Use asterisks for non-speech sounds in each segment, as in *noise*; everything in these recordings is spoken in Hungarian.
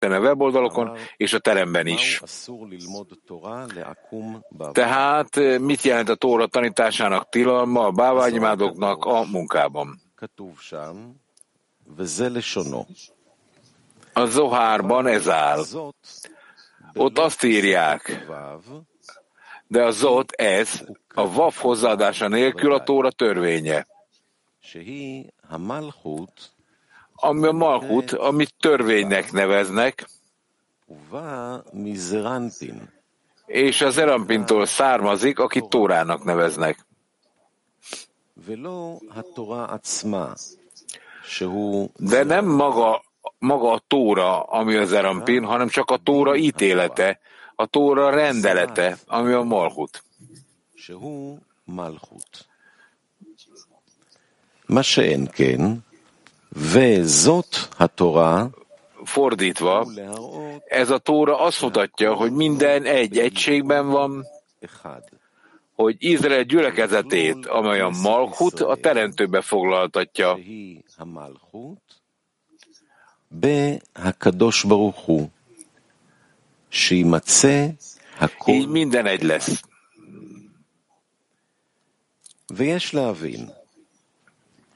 a weboldalokon és a teremben is. Tehát mit jelent a Tóra tanításának tilalma a báványimádóknak a munkában? A Zohárban ez áll. Ott azt írják, de a Zot ez, a Vav hozzáadása nélkül a Tóra törvénye ami a malhut, amit törvénynek neveznek, és az Erampintól származik, akit Tórának neveznek. De nem maga, maga a Tóra, ami az Erampin, hanem csak a Tóra ítélete, a Tóra rendelete, ami a Malhut. Malhut. Ma Fordítva, ez a Tóra azt mutatja, hogy minden egy egységben van, hogy Izrael gyülekezetét, amely a Malchut, a teremtőbe foglaltatja. Így minden egy lesz.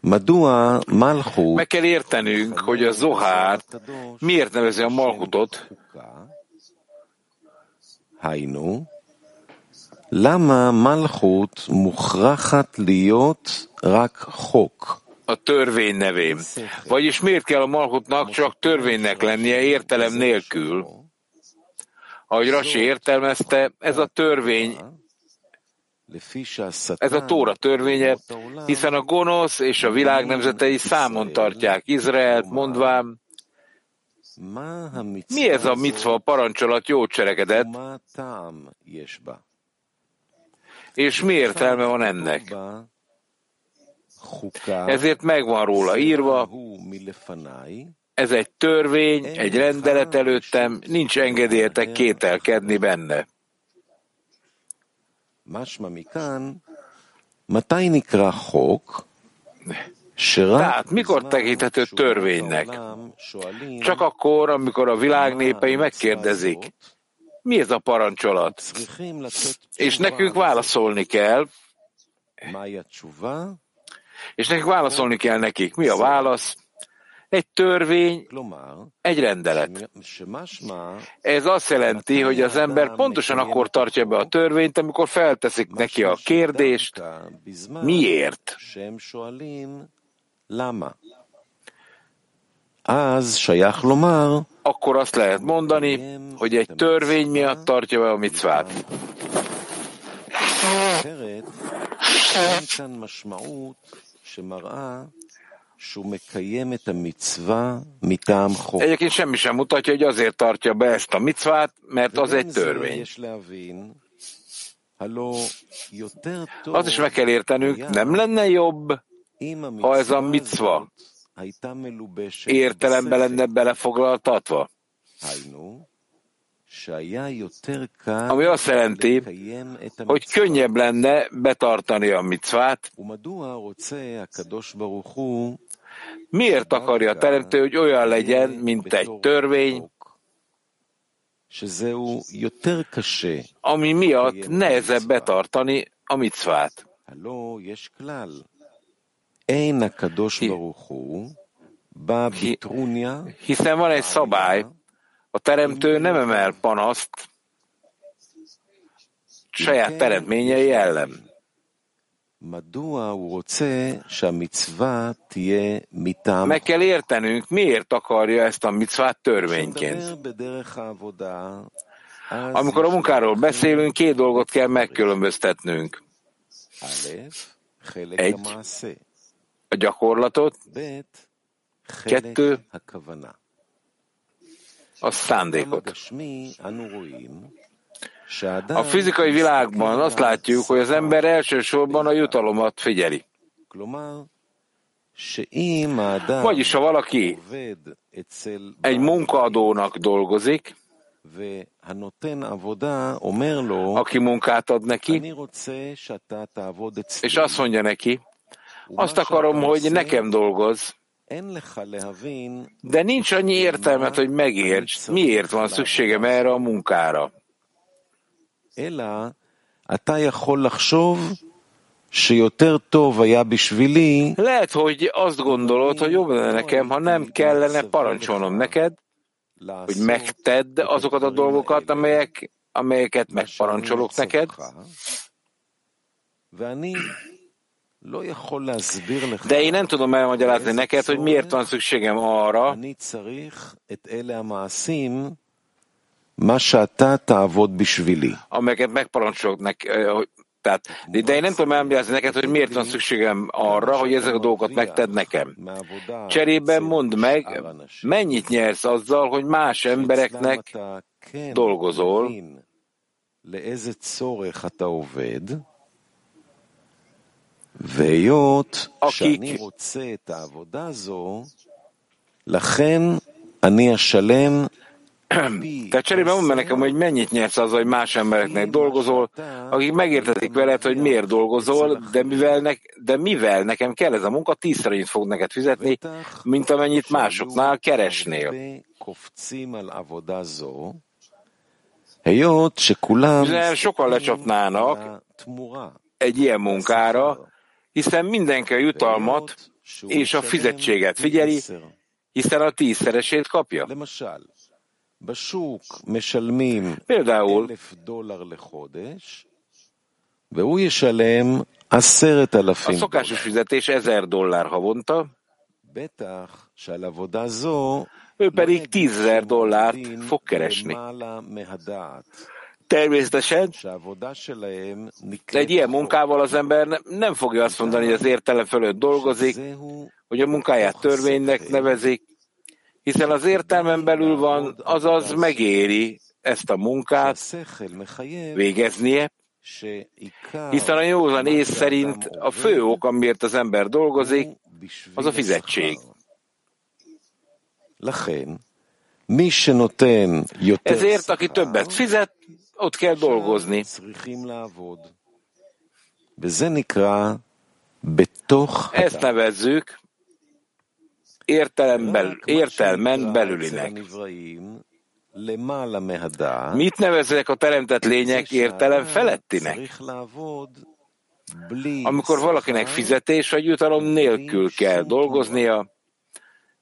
Meg kell értenünk, hogy a Zohár miért nevezi a Malchutot, למה מלכות מוכרחת להיות רק חוק? A törvény nevén. Vagyis miért kell a Malchutnak csak törvénynek lennie értelem nélkül? Ahogy Rasi értelmezte, ez a törvény ez a Tóra törvénye, hiszen a gonosz és a világ nemzetei számon tartják Izraelt, mondván, mi ez a micva parancsolat jó cselekedet? És mi értelme van ennek? Ezért megvan róla írva, ez egy törvény, egy rendelet előttem, nincs engedélyetek kételkedni benne. Tehát mikor tekinthető törvénynek? Csak akkor, amikor a világ népei megkérdezik, mi ez a parancsolat? És nekünk válaszolni kell, és nekünk válaszolni kell nekik. Mi a válasz? Egy törvény, egy rendelet. Ez azt jelenti, hogy az ember pontosan akkor tartja be a törvényt, amikor felteszik neki a kérdést, miért? Akkor azt lehet mondani, hogy egy törvény miatt tartja be a micvát. Egyébként semmi sem mutatja, hogy azért tartja be ezt a micvát, mert az egy törvény. Azt is meg kell értenünk, nem lenne jobb, ha ez a micva értelembe lenne belefoglaltatva? Ami azt jelenti, hogy könnyebb lenne betartani a micvát. Miért akarja a teremtő, hogy olyan legyen, mint egy törvény, ami miatt nehezebb betartani a micvát? Hiszen van egy szabály, a teremtő nem emel panaszt saját teremtményei ellen. Meg kell értenünk, miért akarja ezt a micvát törvényként. Amikor a munkáról beszélünk, két dolgot kell megkülönböztetnünk. Egy, a gyakorlatot, kettő, a szándékot. A fizikai világban azt látjuk, hogy az ember elsősorban a jutalomat figyeli. Vagyis, ha valaki egy munkaadónak dolgozik, aki munkát ad neki, és azt mondja neki, azt akarom, hogy nekem dolgoz, De nincs annyi értelmet, hogy megérts, miért van szükségem erre a munkára. Lehet, hogy azt gondolod, hogy jobb lenne nekem, ha nem kellene parancsolnom neked, hogy megtedd azokat a dolgokat, amelyek, amelyeket megparancsolok neked, de én nem tudom elmagyarázni neked, hogy miért van szükségem arra, amelyeket megparancsolok neked, tehát, de én nem tudom elmagyarázni neked, hogy miért van szükségem arra, hogy ezek a dolgokat megted nekem. Cserében mondd meg, mennyit nyersz azzal, hogy más embereknek dolgozol, akik *clears throat* tehát cserébe mondd nekem, hogy mennyit nyersz azzal, hogy más embereknek dolgozol, akik megértetik veled, hogy miért dolgozol, de mivel, ne, de mivel nekem kell ez a munka, tízszer annyit fog neked fizetni, mint amennyit másoknál keresnél. Hiszen sokan lecsapnának egy ilyen munkára, hiszen mindenki a jutalmat és a fizetséget figyeli, hiszen a tízszeresét kapja. Például a szokásos fizetés 1000 dollár havonta, ő pedig 10 dollárt fog keresni. Természetesen egy ilyen munkával az ember nem fogja azt mondani, hogy az értelem fölött dolgozik, hogy a munkáját törvénynek nevezik, hiszen az értelmen belül van, azaz megéri ezt a munkát végeznie, hiszen a józan ész szerint a fő ok, amiért az ember dolgozik, az a fizetség. Ezért, aki többet fizet, ott kell dolgozni. Ezt nevezzük értelemben, értelmen belülinek. Mit neveznek a teremtett lények értelem felettinek? Amikor valakinek fizetés vagy jutalom nélkül kell dolgoznia,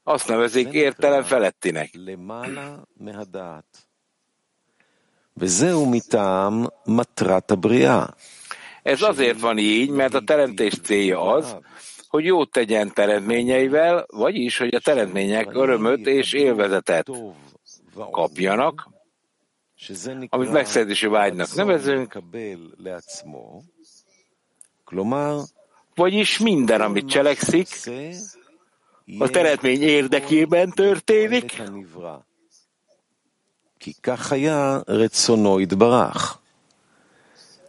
azt nevezik értelem felettinek. Ez azért van így, mert a teremtés célja az, hogy jót tegyen teremtményeivel, vagyis, hogy a teremtmények örömöt és élvezetet kapjanak, amit megszerzési vágynak nevezünk, vagyis minden, amit cselekszik, a teremtmény érdekében történik,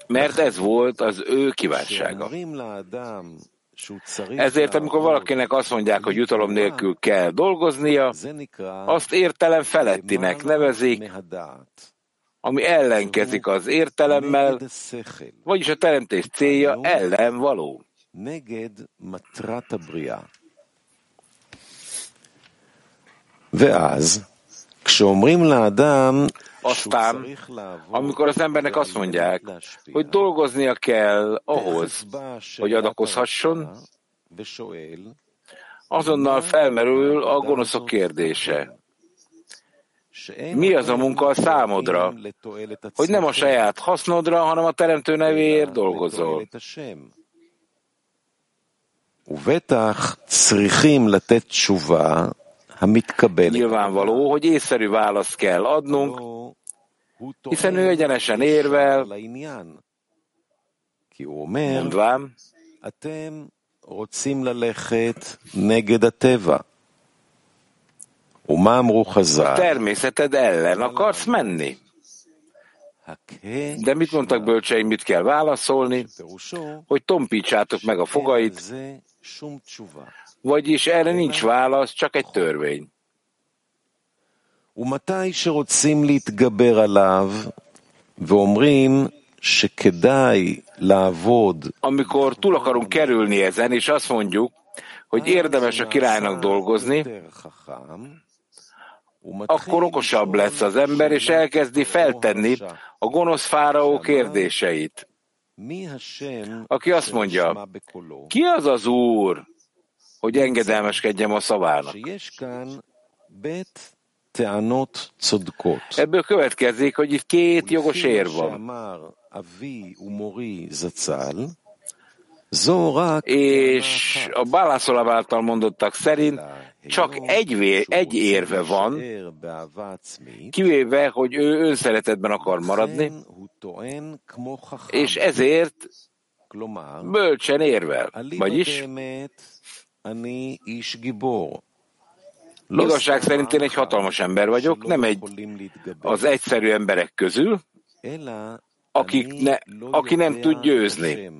mert ez volt az ő kívánsága. Ezért, amikor valakinek azt mondják, hogy jutalom nélkül kell dolgoznia, azt értelem felettinek nevezik, ami ellenkezik az értelemmel, vagyis a teremtés célja ellen való. Aztán, amikor az embernek azt mondják, hogy dolgoznia kell ahhoz, hogy adakozhasson, azonnal felmerül a gonoszok kérdése. Mi az a munka a számodra, hogy nem a saját hasznodra, hanem a Teremtő nevéért dolgozol? ובטח צריכים לתת תשובה Nyilvánvaló, hogy észszerű választ kell adnunk, hiszen ő egyenesen érvel, mondván, a természeted ellen akarsz menni. De mit mondtak bölcseim, mit kell válaszolni? Hogy tompítsátok meg a fogait, vagyis erre nincs válasz, csak egy törvény. ומתי שרוצים להתגבר עליו ואומרים שכדאי לעבוד. Amikor túl akarunk kerülni ezen, és azt mondjuk, hogy érdemes a királynak dolgozni, akkor okosabb lesz az ember, és elkezdi feltenni a gonosz fáraó kérdéseit. Aki azt mondja, ki az az úr, hogy engedelmeskedjem a szavának? Ebből következik, hogy itt két jogos ér van. És a Bálászolav által mondottak szerint csak egy, vé, egy érve van, kivéve, hogy ő önszeretetben akar maradni, és ezért bölcsen érvel. Vagyis Igazság szerint én egy hatalmas ember vagyok, nem egy az egyszerű emberek közül, akik ne, aki nem tud győzni.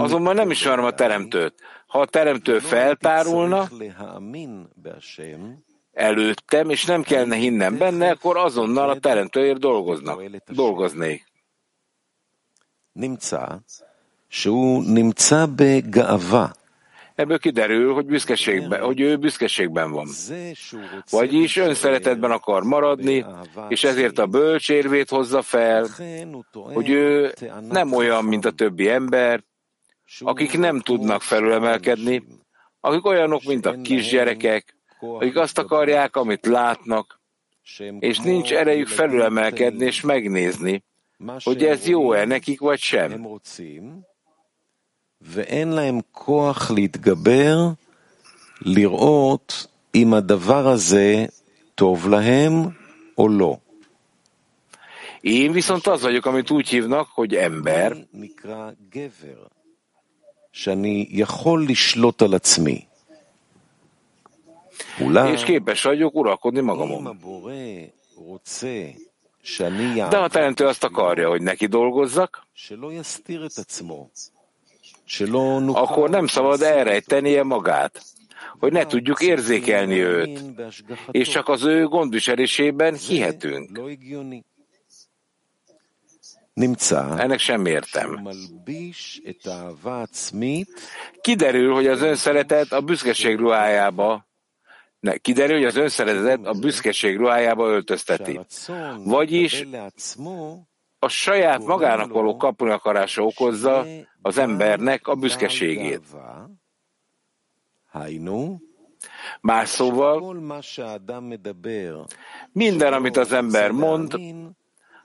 Azonban nem ismerem a teremtőt. Ha a teremtő feltárulna előttem, és nem kellene hinnem benne, akkor azonnal a teremtőért dolgoznak, dolgoznék. Ebből kiderül, hogy, büszkeségben, hogy ő büszkeségben van. Vagyis önszeretetben akar maradni, és ezért a bölcsérvét hozza fel, hogy ő nem olyan, mint a többi ember, akik nem tudnak felülemelkedni, akik olyanok, mint a kisgyerekek, akik azt akarják, amit látnak, és nincs erejük felülemelkedni és megnézni, hogy ez jó-e nekik vagy sem. ואין להם כוח להתגבר, לראות אם הדבר הזה טוב להם או לא. Én viszont az vagyok, amit úgy hívnak, hogy ember. שאני יכול לשלוט על עצמי. És képes vagyok uralkodni magamon. De a teremtő azt akarja, hogy neki dolgozzak, akkor nem szabad elrejtenie magát, hogy ne tudjuk érzékelni őt, és csak az ő gondviselésében hihetünk. Ennek sem értem. Kiderül, hogy az önszeretet a büszkeség ruhájába ne, kiderül, hogy az önszeretet a büszkeség ruhájába öltözteti. Vagyis a saját magának való kapni akarása okozza az embernek a büszkeségét. Más szóval, minden, amit az ember mond,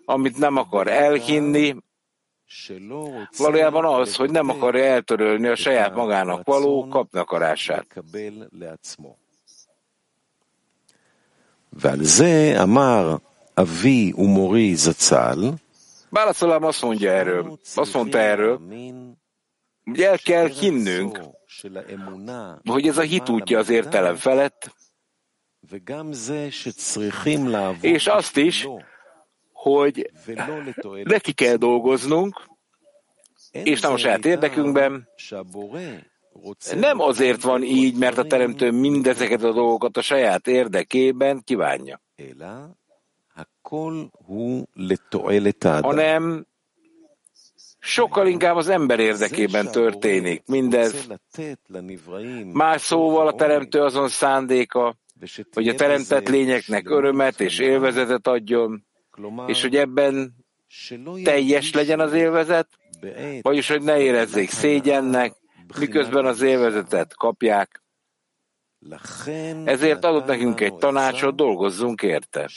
amit nem akar elhinni, valójában az, hogy nem akarja eltörölni a saját magának való kapni akarását. ועל זה אמר אבי ומורי זצ"ל, Válaszolám azt mondja erről, azt mondta erről, hogy el kell hinnünk, hogy ez a hit útja az értelem felett, és azt is, hogy neki kell dolgoznunk, és nem a saját érdekünkben, nem azért van így, mert a Teremtő mindezeket a dolgokat a saját érdekében kívánja hanem sokkal inkább az ember érdekében történik mindez. Más szóval a teremtő azon szándéka, hogy a teremtett lényeknek örömet és élvezetet adjon, és hogy ebben teljes legyen az élvezet, vagyis hogy ne érezzék szégyennek, miközben az élvezetet kapják, ezért adott nekünk egy tanácsot, dolgozzunk érte.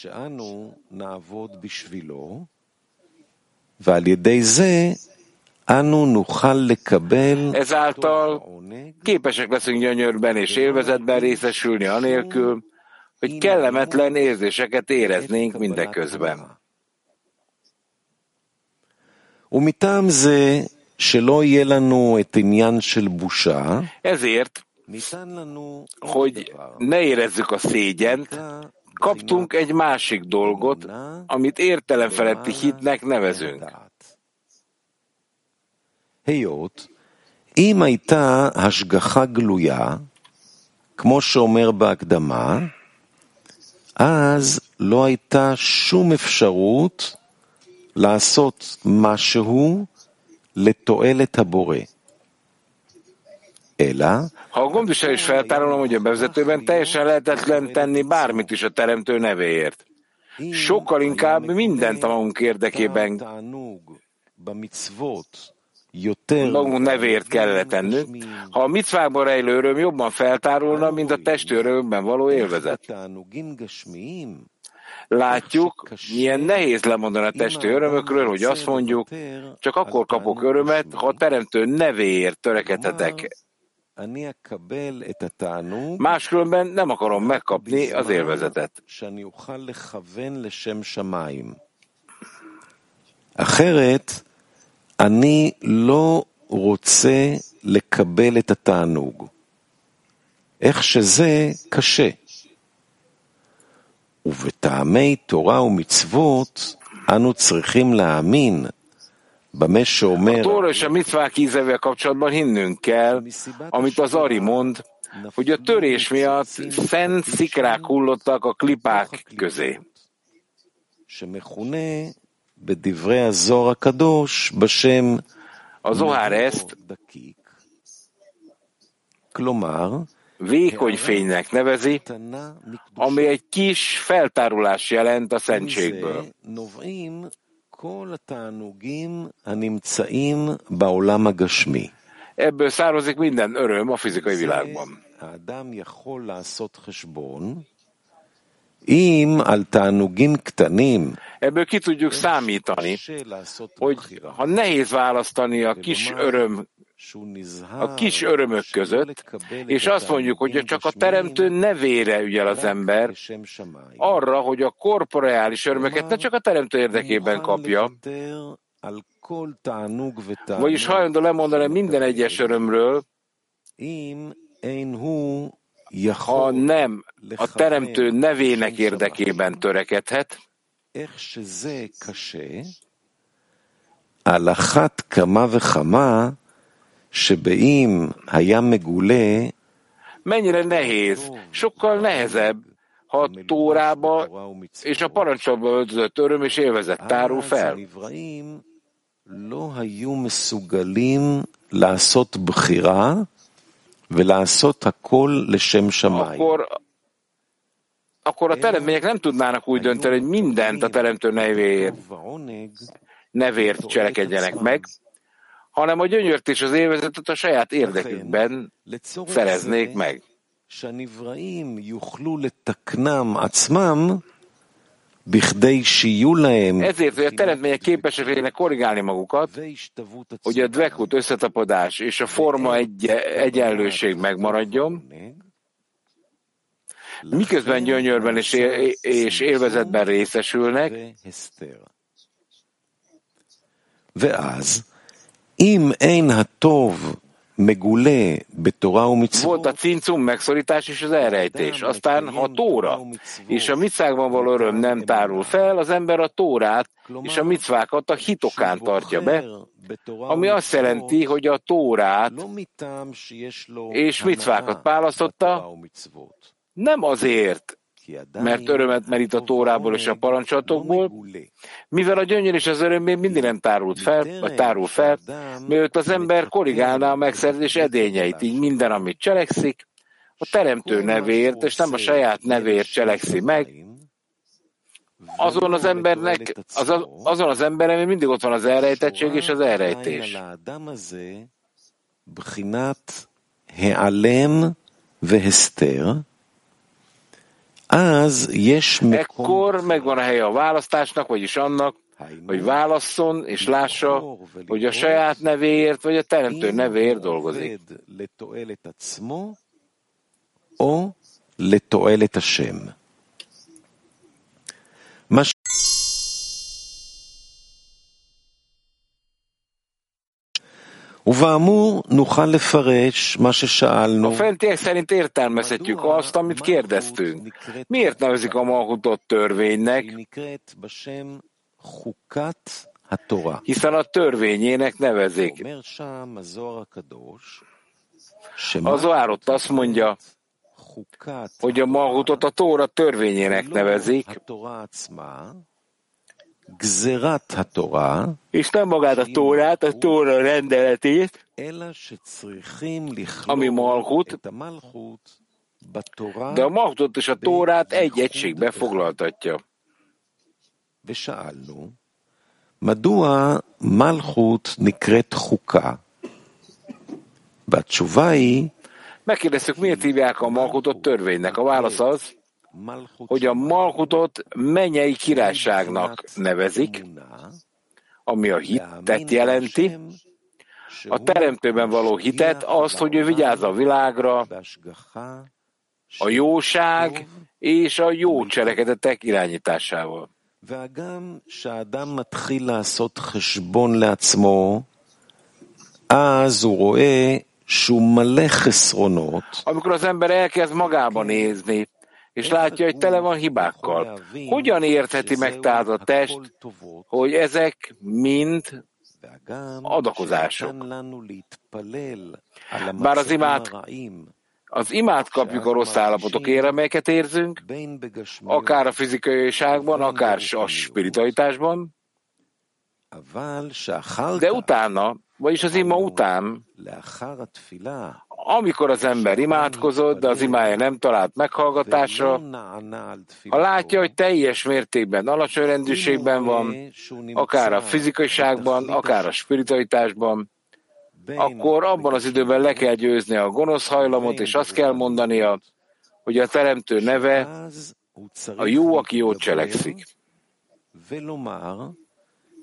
Ezáltal képesek leszünk gyönyörben és élvezetben részesülni anélkül, hogy kellemetlen érzéseket éreznénk mindeközben. ezért hogy ne érezzük a szégyent, kaptunk egy másik dolgot, amit értelem feletti hitnek nevezünk. היות אם הייתה השגחה גלויה, כמו שאומר בהקדמה, אז לא הייתה שום אפשרות לעשות משהו לתועלת הבורא. Ha a gondviselés feltárolom, hogy a bevezetőben teljesen lehetetlen tenni bármit is a teremtő nevéért. Sokkal inkább mindent a magunk érdekében magunk nevéért kellene tennünk, ha a micvákban rejlő öröm jobban feltárulna, mint a testi örömben való élvezet. Látjuk, milyen nehéz lemondani a testi örömökről, hogy azt mondjuk, csak akkor kapok örömet, ha a teremtő nevéért törekedhetek. Máskülönben nem akarom megkapni az élvezetet. אחרת, אני לא רוצה לקבל את התענוג. איך שזה קשה. ובטעמי תורה ומצוות אנו צריכים להאמין. A tóra és a mitvák ízevel kapcsolatban hinnünk kell, amit az Ari mond, hogy a törés miatt szent szikrák hullottak a klipák közé. Az Zohár ezt vékony fénynek nevezi, ami egy kis feltárulás jelent a szentségből. Ebből származik minden öröm a fizikai világban. Ebből ki tudjuk számítani, hogy ha nehéz választani a kis öröm a kis örömök között, és azt mondjuk, hogy csak a teremtő nevére ügyel az ember, arra, hogy a korporeális örömöket ne csak a teremtő érdekében kapja, vagyis hajlandó lemondani minden egyes örömről, ha nem a teremtő nevének érdekében törekedhet, alachat kama vechama mennyire nehéz, sokkal nehezebb, ha a tórába és a parancsolba öltözött öröm és élvezet tárul fel. Akkor, akkor a teremtmények nem tudnának úgy dönteni, hogy mindent a teremtő nevéért, nevért cselekedjenek meg, hanem a gyönyört és az élvezetet a saját érdekükben szereznék meg. Ezért, hogy a teremtmények képesek legyenek korrigálni magukat, hogy a dvekut összetapadás és a forma egy, egyenlőség megmaradjon, miközben gyönyörben és, és élvezetben részesülnek, ואז volt a cincum megszorítás és az elrejtés. Aztán, a tóra. és a micvákban való öröm nem tárul fel, az ember a tórát és a micvákat a hitokán tartja be, ami azt jelenti, hogy a tórát és micvákat választotta, nem azért, mert örömet merít a tórából és a parancsolatokból, mivel a gyönyör és az öröm még mindig nem tárult fel, vagy tárul fel, mielőtt az ember korrigálná a megszerzés edényeit, így minden, amit cselekszik, a teremtő nevéért, és nem a saját nevéért cselekszi meg, azon az embernek, az, azon az emberem mindig ott van az elrejtettség és az elrejtés. Ekkor megvan a helye a választásnak, vagyis annak, hogy válasszon és lássa, hogy a saját nevéért vagy a teremtő nevéért dolgozik. O letoelet Hashem. A fentiek szerint értelmezhetjük azt, amit kérdeztünk. Miért nevezik a Malhutot törvénynek? Hiszen a törvényének nevezik. Az Zohar ott azt mondja, hogy a Malhutot a Tóra törvényének nevezik, és nem magát a Tórát, a Tóra rendeletét, ami Malchut, de a Malchutot és a Tórát egy egységbe foglaltatja. מדוע מלכות נקראת חוקה? והתשובה היא Megkérdeztük, miért hívják a Malkutot törvénynek. A válasz az, hogy a Malhutot Menyei királyságnak nevezik, ami a hitet jelenti, a teremtőben való hitet, azt, hogy ő vigyáz a világra, a jóság és a jó cselekedetek irányításával. Amikor az ember elkezd magába nézni, és látja, hogy tele van hibákkal, hogyan értheti meg tehát a test, hogy ezek mind adakozások? Bár az imát az imát kapjuk a rossz állapotokért, amelyeket érzünk, akár a fizikaiságban, akár a spiritualitásban, de utána, vagyis az ima után, amikor az ember imádkozott, de az imája nem talált meghallgatásra, ha látja, hogy teljes mértékben alacsony rendűségben van, akár a fizikaiságban, akár a spiritualitásban, akkor abban az időben le kell győzni a gonosz hajlamot, és azt kell mondania, hogy a teremtő neve a jó, aki jót cselekszik.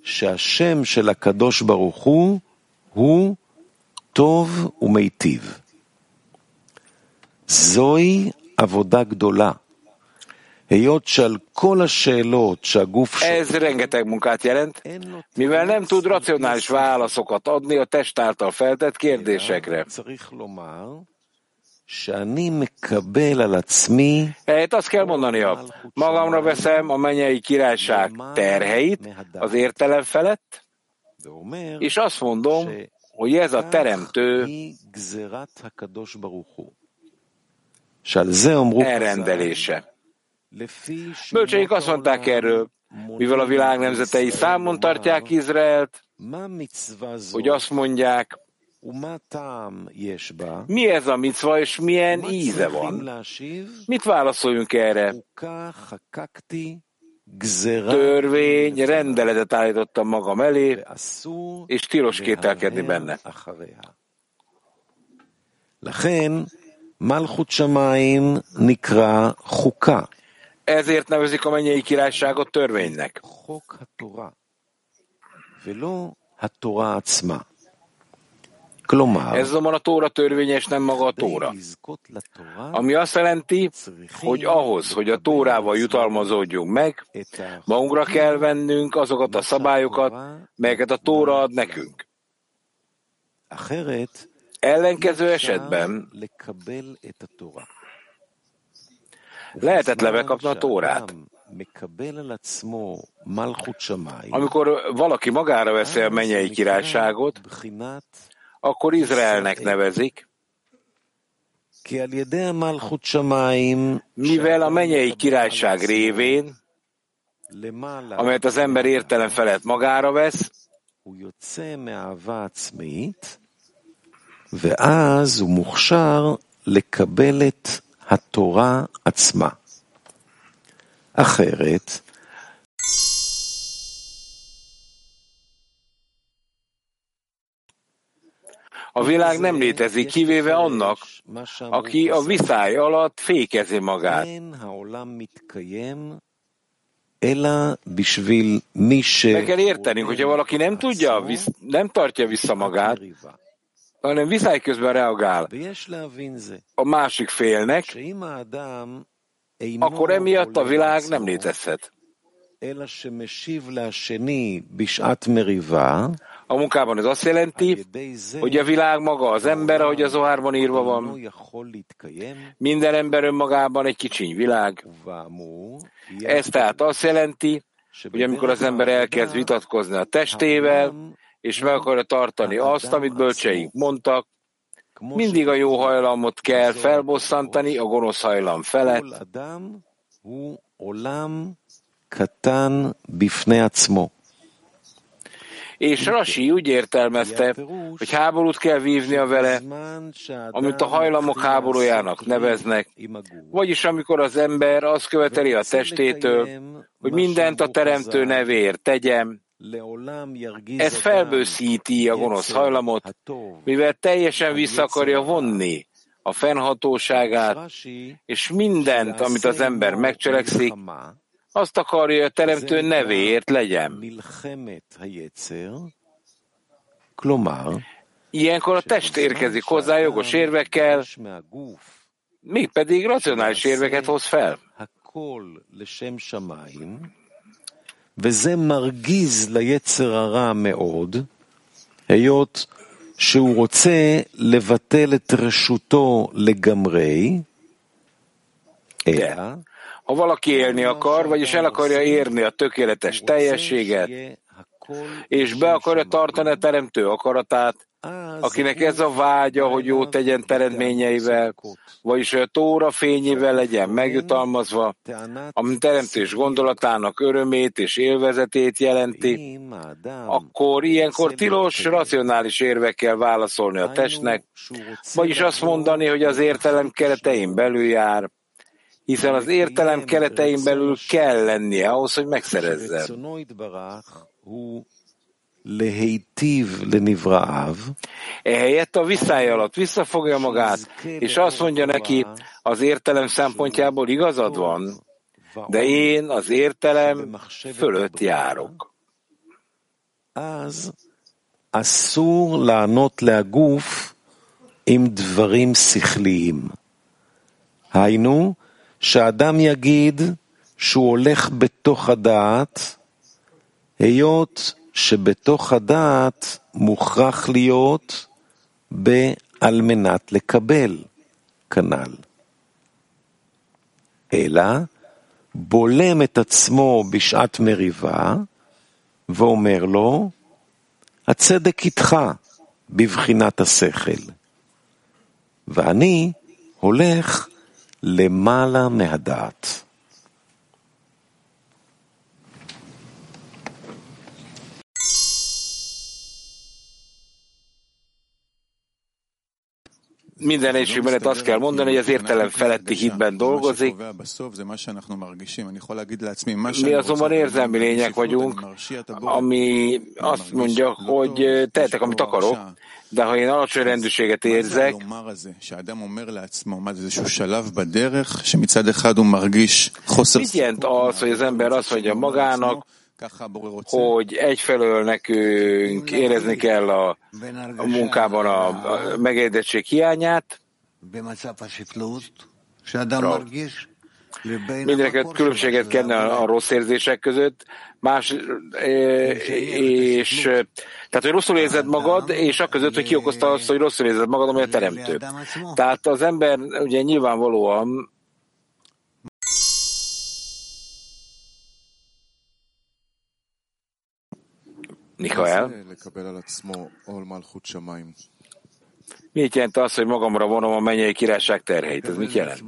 שהשם של הקדוש ברוך הוא הוא טוב ומיטיב. זוהי עבודה גדולה. Ez rengeteg munkát jelent, mivel nem tud racionális válaszokat adni a test által feltett kérdésekre. Ehhez azt kell mondania, magamra veszem a mennyei királyság terheit az értelem felett, és azt mondom, hogy ez a teremtő elrendelése. Bölcseik azt mondták erről, mivel a világ nemzetei számon tartják Izraelt, hogy azt mondják, mi ez a micva, és milyen íze van? Mit válaszoljunk erre? Törvény, rendeletet állítottam magam elé, és tilos kételkedni benne. לכן מלכות שמיים נקרא חוקה ezért nevezik a mennyei királyságot törvénynek. Ez azonban a Tóra törvény, és nem maga a Tóra. Ami azt jelenti, hogy ahhoz, hogy a Tórával jutalmazódjunk meg, magunkra kell vennünk azokat a szabályokat, melyeket a Tóra ad nekünk. Ellenkező esetben lehetetlen kapni a Tórát. Amikor valaki magára veszi a mennyei királyságot, akkor Izraelnek nevezik, mivel a mennyei királyság révén, amelyet az ember értelem felett magára vesz, ואז הוא מוכשר לקבל את התורה עצמה. אחרת, A világ nem létezik, kivéve annak, aki a viszály alatt fékezi magát. Meg kell értenünk, hogyha valaki nem tudja, nem tartja vissza magát, hanem viszály közben reagál a másik félnek, akkor emiatt a világ nem létezhet. A munkában ez azt jelenti, hogy a világ maga az ember, ahogy az Zohárban írva van. Minden ember önmagában egy kicsiny világ. Ez tehát azt jelenti, hogy amikor az ember elkezd vitatkozni a testével, és meg akarja tartani azt, amit bölcseink mondtak, mindig a jó hajlamot kell felbosszantani a gonosz hajlam felett. És Rasi úgy értelmezte, hogy háborút kell vívnia vele, amit a hajlamok háborújának neveznek, vagyis amikor az ember azt követeli a testétől, hogy mindent a teremtő nevéért tegyem, ez felbőszíti a gonosz hajlamot, mivel teljesen vissza akarja vonni a fennhatóságát, és mindent, amit az ember megcselekszik, azt akarja, hogy a teremtő nevéért legyen. Ilyenkor a test érkezik hozzá jogos érvekkel, pedig racionális érveket hoz fel. וזה מרגיז ליצר הרע מאוד, היות שהוא רוצה לבטל את רשותו לגמרי, אלא ha valaki élni akar, vagyis el akarja érni a tökéletes teljességet, és be akarja tartani a teremtő akaratát, akinek ez a vágya, hogy jó tegyen teremtményeivel, vagyis a tóra fényével legyen megjutalmazva, ami teremtés gondolatának örömét és élvezetét jelenti, akkor ilyenkor tilos, racionális érvekkel válaszolni a testnek, vagyis azt mondani, hogy az értelem keretein belül jár, hiszen az értelem keretein belül kell lennie ahhoz, hogy megszerezze. Ehelyett a visszája alatt visszafogja magát, és azt mondja neki, az értelem szempontjából igazad van, de én az értelem fölött járok. אז אסור לענות להגוף עם דברים שכליים. היינו, שאדם יגיד שהוא הולך בתוך הדעת, היות שבתוך הדעת מוכרח להיות על מנת לקבל, כנ"ל. אלא בולם את עצמו בשעת מריבה, ואומר לו, הצדק איתך בבחינת השכל, ואני הולך למעלה מהדעת. Minden egységben azt kell mondani, hogy az értelem feletti hitben dolgozik. Mi azonban érzelmi lények vagyunk, ami azt mondja, hogy tehetek, amit akarok, de ha én alacsony rendűséget érzek, mit jelent az, hogy az ember azt mondja magának, hogy egyfelől nekünk érezni kell a, a munkában a, a megérdettség hiányát, Mindeneket különbséget kenne a rossz érzések között, más, és tehát, hogy rosszul érzed magad, és a között, hogy ki okozta azt, hogy rosszul érzed magad, ami a teremtő. Tehát az ember ugye nyilvánvalóan Mikael. Mit jelent az, hogy magamra vonom a mennyei királyság terheit? Ez mit jelent?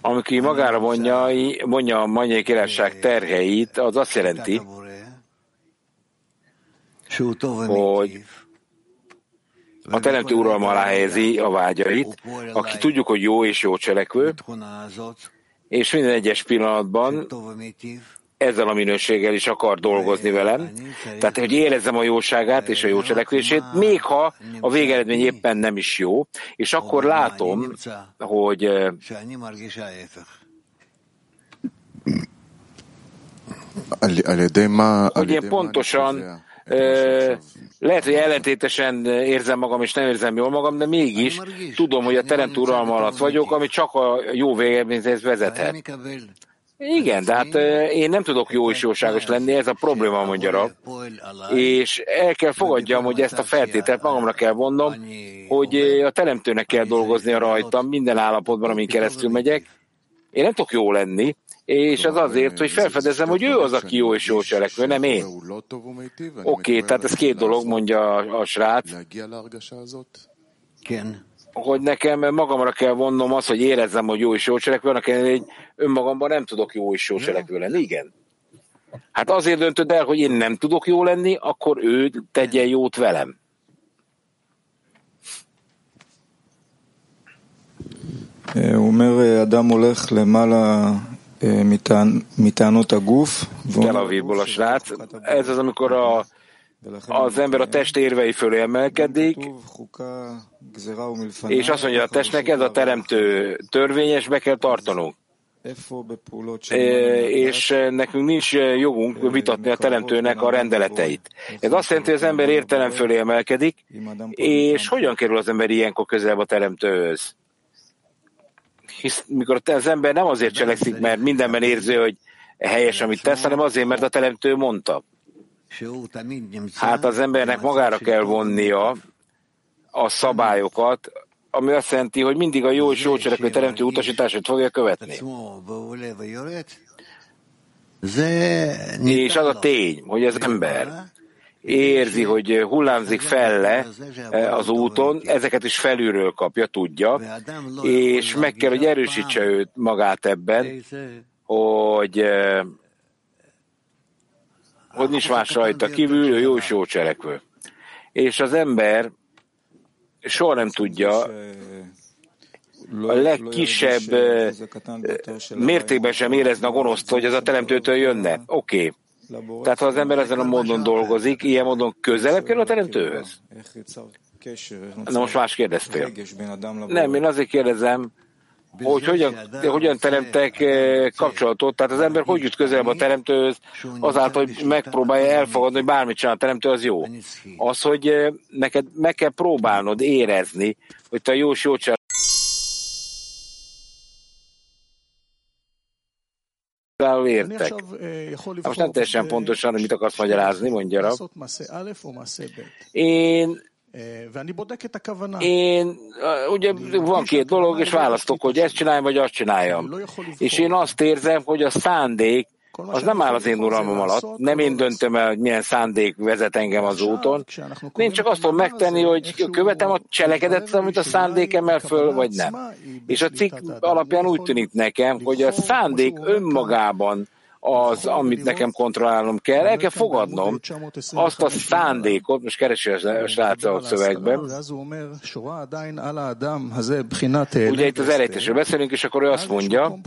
Amikor magára vonja, vonja a mennyei királyság terheit, az azt jelenti, hogy a teremtő uralma alá helyezi a vágyait, aki tudjuk, hogy jó és jó cselekvő, és minden egyes pillanatban ezzel a minőséggel is akar dolgozni velem. Tehát, hogy érezzem a jóságát és a jó cselekvését, még ha a végeredmény éppen nem is jó, és akkor látom, hogy hogy én pontosan lehet, hogy ellentétesen érzem magam, és nem érzem jól magam, de mégis tudom, hogy a teremtő uralma alatt vagyok, ami csak a jó végeredményhez vezethet. Igen, de hát én nem tudok jó és jóságos lenni, ez a probléma, mondja. És el kell fogadjam, hogy ezt a feltételt magamra kell vonnom, hogy a teremtőnek kell dolgoznia rajtam minden állapotban, amin keresztül megyek. Én nem tudok jó lenni, és az azért, hogy felfedezem, hogy ő az, aki jó és jó cselekvő, nem én. Oké, okay, tehát ez két dolog, mondja a, a srác hogy nekem magamra kell vonnom azt, hogy érezzem, hogy jó és jó cselekvő, annak ellenére, hogy önmagamban nem tudok jó és jó cselekvő lenni. Igen. Hát azért döntöd el, hogy én nem tudok jó lenni, akkor ő tegyen jót velem. הוא אומר, אדם הולך למעלה מטענות הגוף. Tel Avivból a srác. Ez az, amikor a, az ember a test érvei fölé emelkedik, és azt mondja a testnek, ez a teremtő törvényes, be kell tartanunk. És nekünk nincs jogunk vitatni a teremtőnek a rendeleteit. Ez azt jelenti, hogy az ember értelem fölé emelkedik, és hogyan kerül az ember ilyenkor közelebb a teremtőhöz? hisz mikor az ember nem azért cselekszik, mert mindenben érzi, hogy helyes, amit tesz, hanem azért, mert a teremtő mondta. Hát az embernek magára kell vonnia a szabályokat, ami azt jelenti, hogy mindig a jó és jó cselekvő teremtő utasítását fogja követni. És az a tény, hogy az ember érzi, hogy hullámzik felle az úton, ezeket is felülről kapja, tudja, és meg kell, hogy erősítse őt magát ebben, hogy hogy nincs más rajta kívül, ő jó és jó cselekvő. És az ember soha nem tudja a legkisebb mértékben sem érezni a gonoszt, hogy ez a teremtőtől jönne. Oké. Okay. Tehát ha az ember ezen a módon dolgozik, ilyen módon közelebb kerül a teremtőhöz? Na most más kérdeztél. Nem, én azért kérdezem, hogy hogyan, hogyan teremtek eh, kapcsolatot, tehát az ember hogy jut közelebb a teremtőhöz, azáltal, hogy megpróbálja elfogadni, hogy bármit csinál a teremtő, az jó. Az, hogy eh, neked meg kell próbálnod érezni, hogy te jó jó például értek. Most nem teljesen pontosan, hogy mit akarsz magyarázni, mondja rá. Én én, ugye van két dolog, és választok, hogy ezt csináljam, vagy azt csináljam. És én azt érzem, hogy a szándék az nem áll az én uralmam alatt. Nem én döntöm el, hogy milyen szándék vezet engem az úton. Én csak azt tudom megtenni, hogy követem a cselekedet, amit a szándék emel föl, vagy nem. És a cikk alapján úgy tűnik nekem, hogy a szándék önmagában az, amit nekem kontrollálnom kell, el kell fogadnom azt a szándékot, most keresi a srác a szövegben. Ugye itt az elejtésről beszélünk, és akkor ő azt mondja,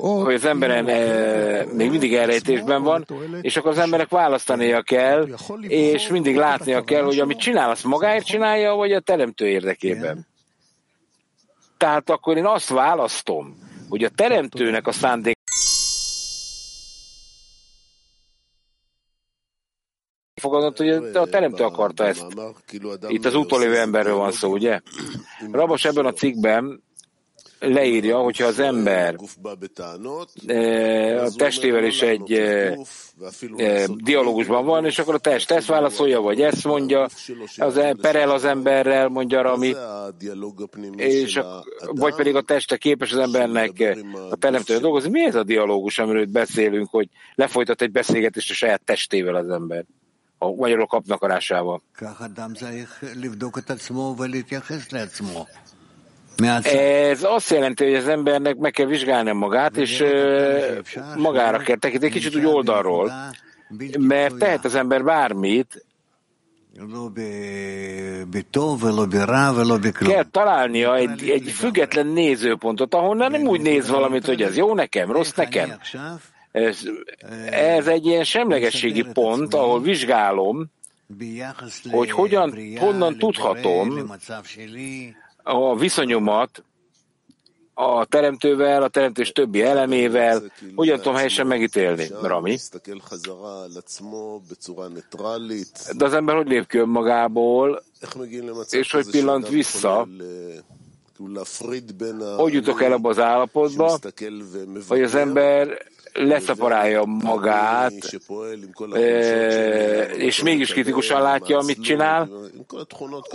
hogy az emberen e, még mindig elrejtésben van, és akkor az embernek választania kell, és mindig látnia kell, hogy amit csinál, azt magáért csinálja, vagy a teremtő érdekében. Tehát akkor én azt választom, hogy a teremtőnek a szándék fogadott, hogy a teremtő akarta ezt. Itt az utolévő emberről van szó, ugye? Rabos ebben a cikkben leírja, hogyha az ember a testével is egy dialógusban van, és akkor a test ezt válaszolja, vagy ezt mondja, az perel az emberrel, mondja Rami, és a, vagy pedig a teste képes az embernek a teremtően dolgozni. Mi ez a dialógus, amiről beszélünk, hogy lefolytat egy beszélgetést a saját testével az ember? a magyarok kapnakarásával. Ez azt jelenti, hogy az embernek meg kell vizsgálni magát, és magára kell tekinteni, kicsit úgy oldalról, mert tehet az ember bármit, kell találnia egy, egy független nézőpontot, ahonnan nem úgy néz valamit, hogy ez jó nekem, rossz nekem. Ez, ez egy ilyen semlegességi pont, ahol vizsgálom, hogy hogyan, honnan tudhatom a viszonyomat a teremtővel, a teremtés többi elemével, hogyan tudom helyesen megítélni, Rami. De az ember hogy lép ki önmagából, és hogy pillant vissza, hogy jutok el abba az állapotba, hogy az ember leszaporálja magát, és mégis kritikusan látja, amit csinál.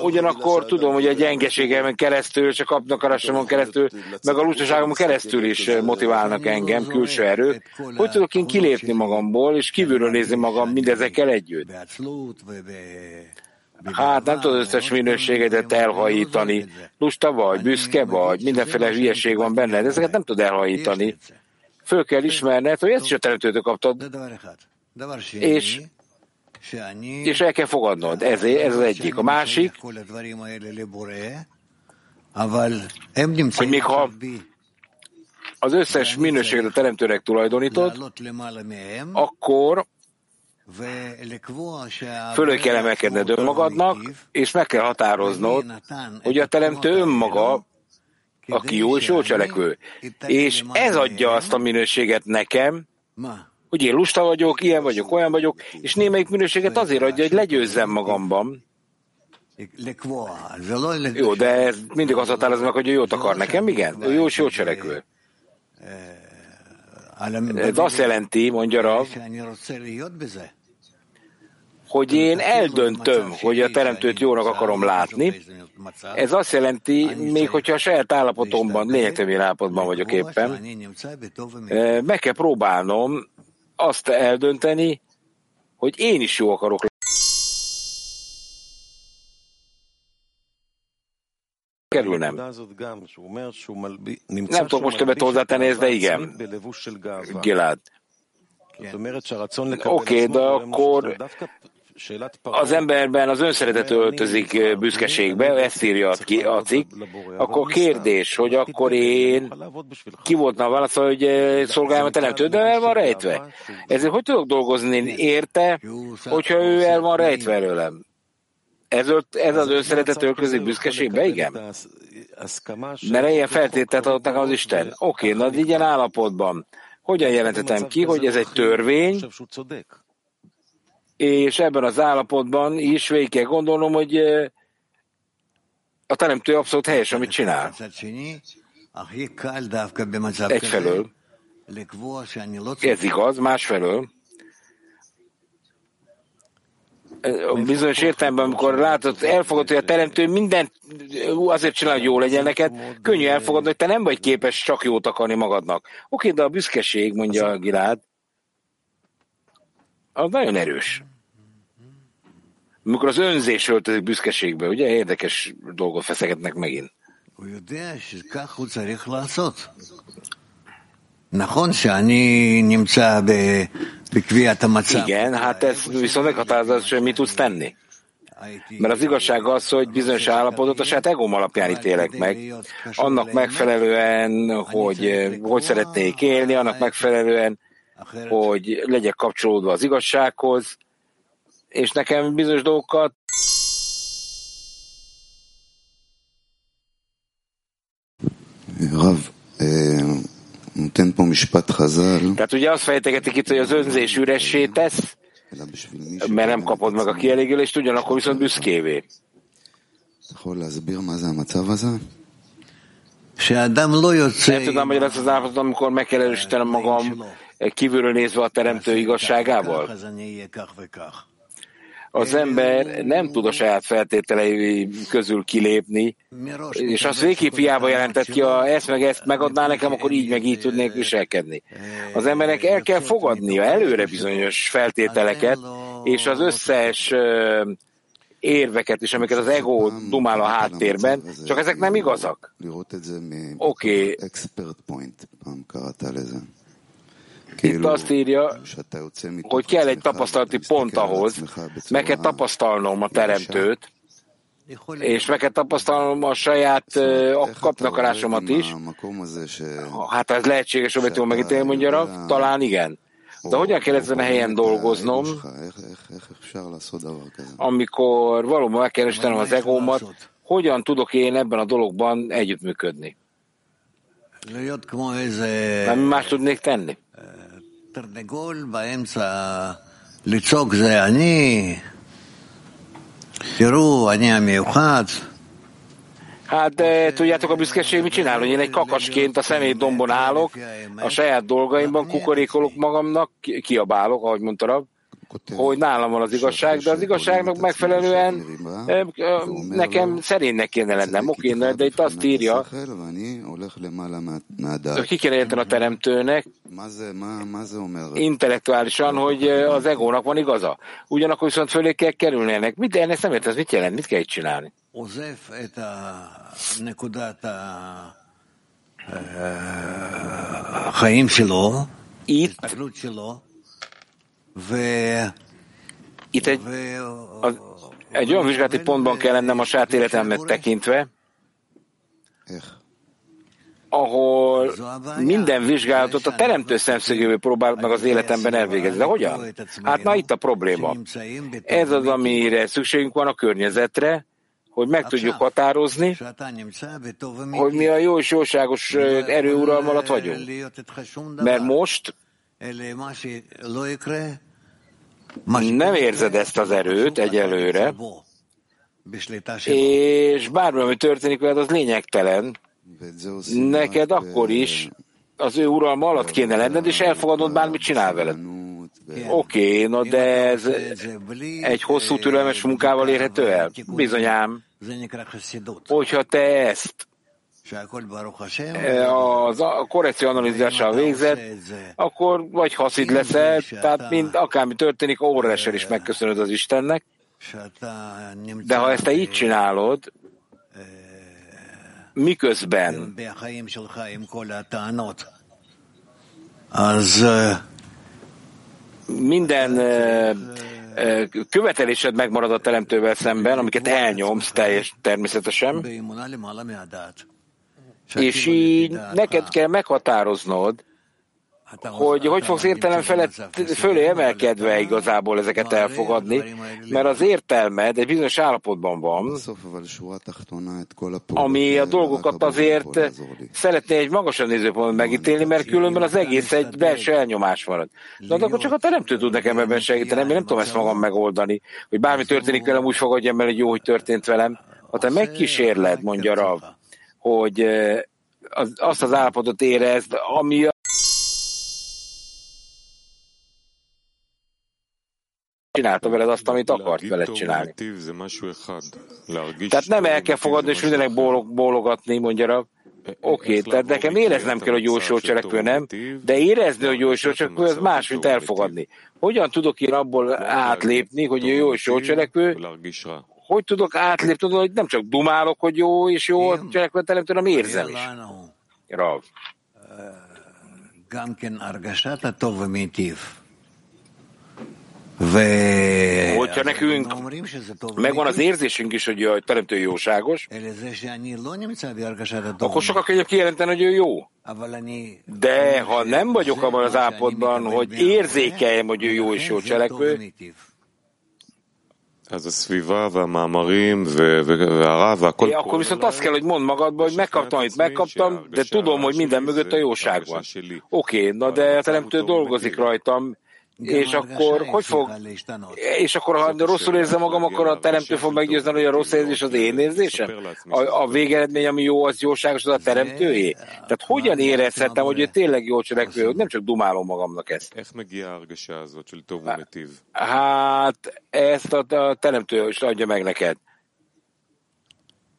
Ugyanakkor tudom, hogy a gyengeségemen keresztül, csak kapnak a keresztül, meg a lustaságomon keresztül is motiválnak engem, külső erők. Hogy tudok én kilépni magamból, és kívülről nézni magam mindezekkel együtt? Hát nem tudod összes minőségedet elhajítani. Lusta vagy, büszke vagy, mindenféle hülyeség van benned, ezeket nem tudod elhajítani. Föl kell ismerned, hogy ezt is a teremtőtől kaptad, és, és el kell fogadnod. Ez, ez az egyik. A másik, hogy még ha az összes minőséget a teremtőnek tulajdonítod, akkor Fölő kell emelkedned önmagadnak, és meg kell határoznod, hogy a teremtő önmaga, aki jó és jó cselekvő. És ez adja azt a minőséget nekem, hogy én lusta vagyok, ilyen vagyok, olyan vagyok, és némelyik minőséget azért adja, hogy legyőzzem magamban. Jó, de ez mindig azt határozza meg, hogy ő jót akar nekem, igen? Ő jó és jó cselekvő. Ez azt jelenti, mondja Rav, hogy én eldöntöm, hogy a teremtőt jónak akarom látni. Ez azt jelenti, még hogyha a saját állapotomban, lényegtelen állapotban vagyok éppen, meg kell próbálnom azt eldönteni, hogy én is jó akarok kerülnem. Nem tudok most többet hozzátenni, ez de igen. Gilad. Oké, okay, de akkor az emberben az önszeretet öltözik büszkeségbe, ezt írja ki a cikk, akkor kérdés, hogy akkor én ki voltna a válasz, hogy szolgáljam a teremtő, de el van rejtve. Ezért hogy tudok dolgozni érte, hogyha ő el van rejtve előlem? Ez, ez az önszeretet öltözik büszkeségbe? Igen. Mert ilyen feltételt adott nekem az Isten. Oké, okay, na ilyen állapotban. Hogyan jelentetem ki, hogy ez egy törvény, és ebben az állapotban is végig kell gondolnom, hogy a teremtő abszolút helyes, amit csinál. Egyfelől. Ez igaz, másfelől. Bizonyos értelemben, amikor látod, elfogad, hogy a teremtő mindent azért csinál, hogy jó legyen neked, könnyű elfogadni, hogy te nem vagy képes csak jót akarni magadnak. Oké, de a büszkeség, mondja Gilád, az nagyon erős. Amikor az önzés öltözik büszkeségbe, ugye érdekes dolgot feszegetnek megint. Igen, hát ez viszont meghatározza, hogy mit tudsz tenni. Mert az igazság az, hogy bizonyos állapotot a saját egóm alapján ítélek meg. Annak megfelelően, hogy hogy szeretnék élni, annak megfelelően, hogy legyek kapcsolódva az igazsághoz, és nekem bizonyos dolgokat Rav, tehát ugye azt fejtegetik itt, hogy az önzés üressé tesz, mert nem kapod meg a kielégülést, ugyanakkor viszont büszkévé. Nem tudom, hogy lesz az állapot, amikor meg kell erősítenem magam kívülről nézve a teremtő igazságával az ember nem tud a saját feltételei közül kilépni, és az végképp hiába jelentett ki, ha ezt meg ezt megadná nekem, akkor így meg így tudnék viselkedni. Az embernek el kell fogadnia előre bizonyos feltételeket, és az összes érveket is, amiket az ego dumál a háttérben, csak ezek nem igazak. Oké. Okay. Itt azt írja, hogy kell egy tapasztalati pont ahhoz, meg kell tapasztalnom a teremtőt, és meg kell tapasztalnom a saját kapnakarásomat is. Hát ez lehetséges, hogy jól megítélni, mondja talán igen. De hogyan kell ezen a helyen dolgoznom, amikor valóban meg kell az egómat, hogyan tudok én ebben a dologban együttműködni? Nem más tudnék tenni? תרנגול באמצע לצעוק זה אני, תראו, אני המיוחד. Hát de tudjátok a büszkeség mit csinál, hogy én egy kakasként a szemét dombon állok, a saját dolgaimban kukorékolok magamnak, kiabálok, ahogy mondta Rab, hogy nálam van az igazság, de az igazságnak megfelelően nekem szerénynek kéne lennem, okéne, de itt azt írja, hogy ki kéne a teremtőnek? Intellektuálisan, hogy az egónak van igaza. Ugyanakkor viszont fölé kell kerülni ennek. Mit, én ezt nem értem, ez mit jelent, mit kell itt csinálni? Itt? Itt egy, az, egy olyan vizsgálati pontban kell lennem a saját életemet tekintve, ahol minden vizsgálatot a teremtő szemszögéből próbál meg az életemben elvégezni. De hogyan? Hát na itt a probléma. Ez az, amire szükségünk van a környezetre, hogy meg tudjuk határozni, hogy mi a jó és jóságos erőuralm alatt vagyunk. Mert most nem érzed ezt az erőt egyelőre, és bármi, ami történik veled, az lényegtelen. Neked akkor is az ő uralma alatt kéne lenned, és elfogadod bármit csinál veled. Oké, okay, no de ez egy hosszú türelmes munkával érhető el? Bizonyám. Hogyha te ezt az a korrekció analízással végzett, akkor vagy haszid leszel, tehát mind, akármi történik, órással is megköszönöd az Istennek. De ha ezt te így csinálod, miközben? Az minden követelésed megmarad a teremtővel szemben, amiket elnyomsz teljes természetesen, és így neked kell meghatároznod, hogy hogy fogsz értelem felett, fölé emelkedve igazából ezeket elfogadni, mert az értelmed egy bizonyos állapotban van, ami a dolgokat azért szeretné egy magasabb nézőpontban megítélni, mert különben az egész egy belső elnyomás marad. De akkor csak a teremtő tud nekem ebben segíteni, én nem tudom ezt magam megoldani, hogy bármi történik velem, úgy fogadjam el, hogy jó, hogy történt velem. Ha te megkísérled, mondja Rav, hogy az, azt az állapotot érezd, ami csinálta veled azt, amit akart veled csinálni. Tehát nem el kell fogadni, és mindenek bólog, bólogatni, mondja Rav. Oké, okay, tehát nekem éreznem kell, hogy jó cselekvő nem, de érezni, hogy jó cselekvő, az más, mint elfogadni. Hogyan tudok én abból átlépni, hogy jó és jó cselekvő, hogy tudok átlépni, tudod, hogy nem csak dumálok, hogy jó és jó cselekvő terem, hanem érzem is. Rav. Hogyha nekünk megvan az érzésünk is, hogy a teremtő jóságos, akkor sokkal könnyebb kijelenteni, hogy ő jó. De ha nem vagyok abban az állapotban, hogy érzékeljem, hogy ő jó és jó cselekvő, É, akkor viszont azt kell, hogy mondd magadban hogy megkaptam, amit megkaptam, de tudom, hogy minden mögött a jóság van. Oké, okay, na de a teremtő dolgozik rajtam, és akkor hogy fog, és akkor ha rosszul érzem magam, akkor a teremtő fog meggyőzni, hogy a rossz érzés az én érzésem? A, a végeredmény, ami jó, az jóságos, az a teremtőjé? Tehát hogyan érezhetem, hogy ő tényleg jó cselekvő, hogy nem csak dumálom magamnak ezt? Hát ezt a, a teremtő is adja meg neked.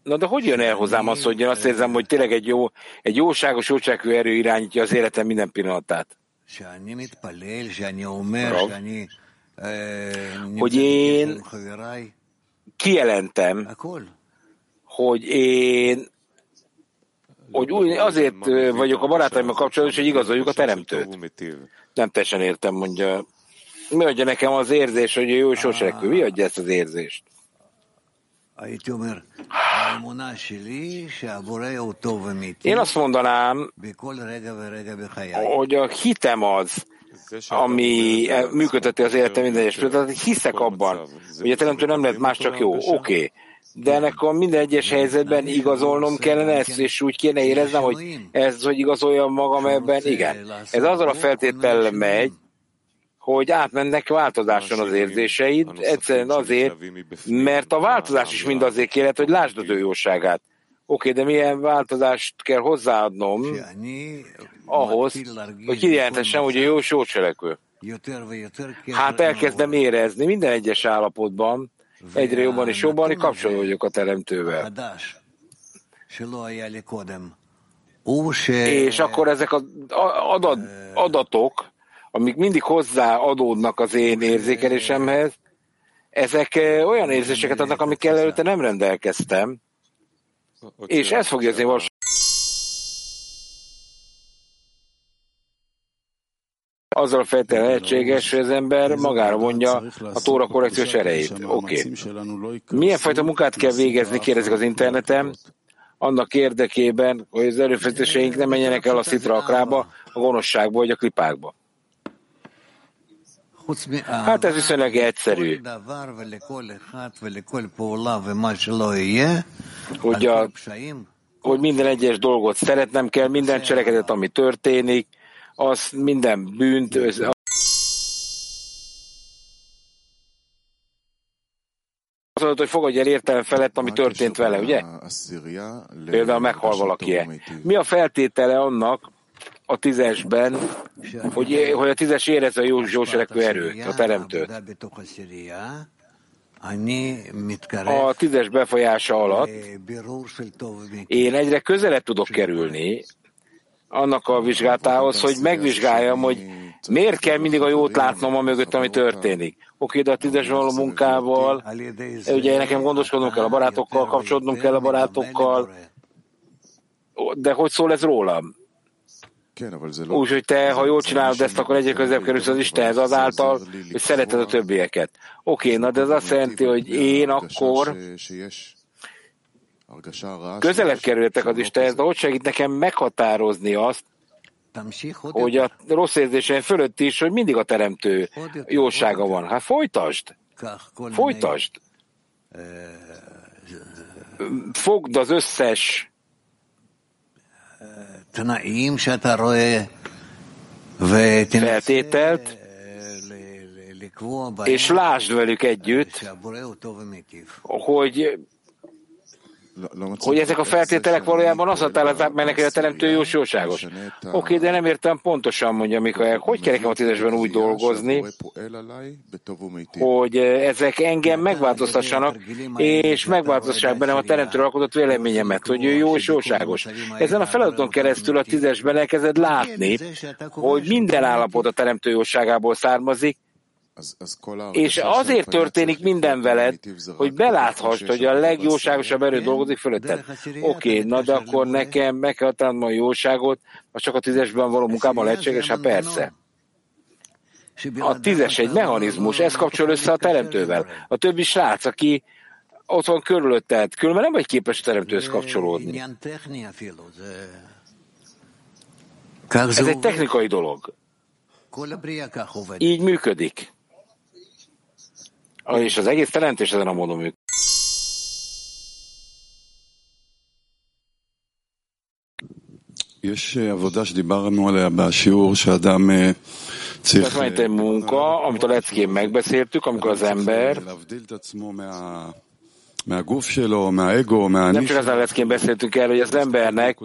Na de hogy jön el hozzám az, hogy én azt érzem, hogy tényleg egy jó, egy jóságos, jócselekvő erő irányítja az életem minden pillanatát? Hogy én kijelentem, hogy én hogy úgy, azért vagyok a barátaimmal kapcsolatban, hogy igazoljuk a teremtőt. Nem teljesen értem, mondja. Mi adja nekem az érzés, hogy jó sóserekű? Mi adja ezt az érzést? Én azt mondanám, hogy a hitem az, ami működteti az életem minden egyes pillanatát, hiszek abban, hogy a teremtő nem lehet más csak jó. Oké. Okay. De ennek a minden egyes helyzetben igazolnom kellene ezt, és úgy kéne éreznem, hogy ez, hogy igazoljam magam ebben, igen. Ez azzal a feltétellel megy, hogy átmennek változáson az érzéseid, egyszerűen azért, mert a változás is mind azért kérhet, hogy lásd az ő jóságát. Oké, okay, de milyen változást kell hozzáadnom ahhoz, hogy kijelentessem, hogy a jó jó cselekvő. Hát elkezdem érezni minden egyes állapotban, egyre jobban és jobban, hogy kapcsolódó vagyok a teremtővel. És akkor ezek az adat, adatok, amik mindig hozzá adódnak az én érzékelésemhez, ezek olyan érzéseket adnak, amikkel előtte nem rendelkeztem, és ez fogja az én azzal a feltétel lehetséges, hogy az ember magára vonja a tóra korrekciós erejét. Oké. Okay. Milyen fajta munkát kell végezni, kérdezik az interneten, annak érdekében, hogy az erőfeszítéseink ne menjenek el a szitra akrába, a gonoszságba vagy a klipákba. Hát ez viszonylag egyszerű. Hogy, a, hogy minden egyes dolgot szeretnem kell, minden cselekedet, ami történik, az minden bűnt, az mondod, hogy fogadj el értelem felett, ami történt vele, ugye? Például meghal valaki -e. Mi a feltétele annak a tízesben, hogy, hogy a tízes érezze a jó, jó erőt, a teremtőt? A tízes befolyása alatt én egyre közelebb tudok kerülni annak a vizsgálatához, hogy megvizsgáljam, hogy miért kell mindig a jót látnom a mögött, ami történik. Oké, de a tízes való munkával, ugye nekem gondoskodnom kell a barátokkal, kapcsolódnom kell a barátokkal, de hogy szól ez rólam? Úgyhogy te, ha jól csinálod ezt, akkor egyre közebb kerülsz az Istenhez azáltal, hogy szereted a többieket. Oké, na de ez azt jelenti, hogy én akkor közelebb kerültek az Istenhez, de hogy segít nekem meghatározni azt, hogy a rossz érzéseim fölött is, hogy mindig a teremtő jósága van. Hát folytasd! Folytasd! Fogd az összes feltételt, és lásd velük együtt, hogy hogy ezek a feltételek valójában azt határozták meg neki, hogy a teremtő jó jóságos. Oké, okay, de nem értem pontosan, mondja Mikael, hogy kell nekem a tízesben úgy dolgozni, hogy ezek engem megváltoztassanak, és megváltoztassák bennem a teremtőről alkotott véleményemet, hogy ő jó és jóságos. Ezen a feladaton keresztül a tízesben elkezded látni, hogy minden állapot a teremtő jóságából származik, és azért történik minden veled, hogy beláthassd, hogy a legjóságosabb erő dolgozik fölötted. Oké, okay, na de akkor nekem meg kell adnom a jóságot, az csak a tízesben való munkában lehetséges? Hát persze. A tízes egy mechanizmus, ez kapcsol össze a teremtővel. A többi srác, aki ott van körülötted, különben nem vagy képes a teremtőhöz kapcsolódni. Ez egy technikai dolog. Így működik. És az egész teremtés ezen a módon működik. יש עבודה שדיברנו עליה בשיעור שאדם צריך... Tehát egy munka, amit a leckén megbeszéltük, amikor az ember nem csak az a leckén beszéltünk el, hogy az embernek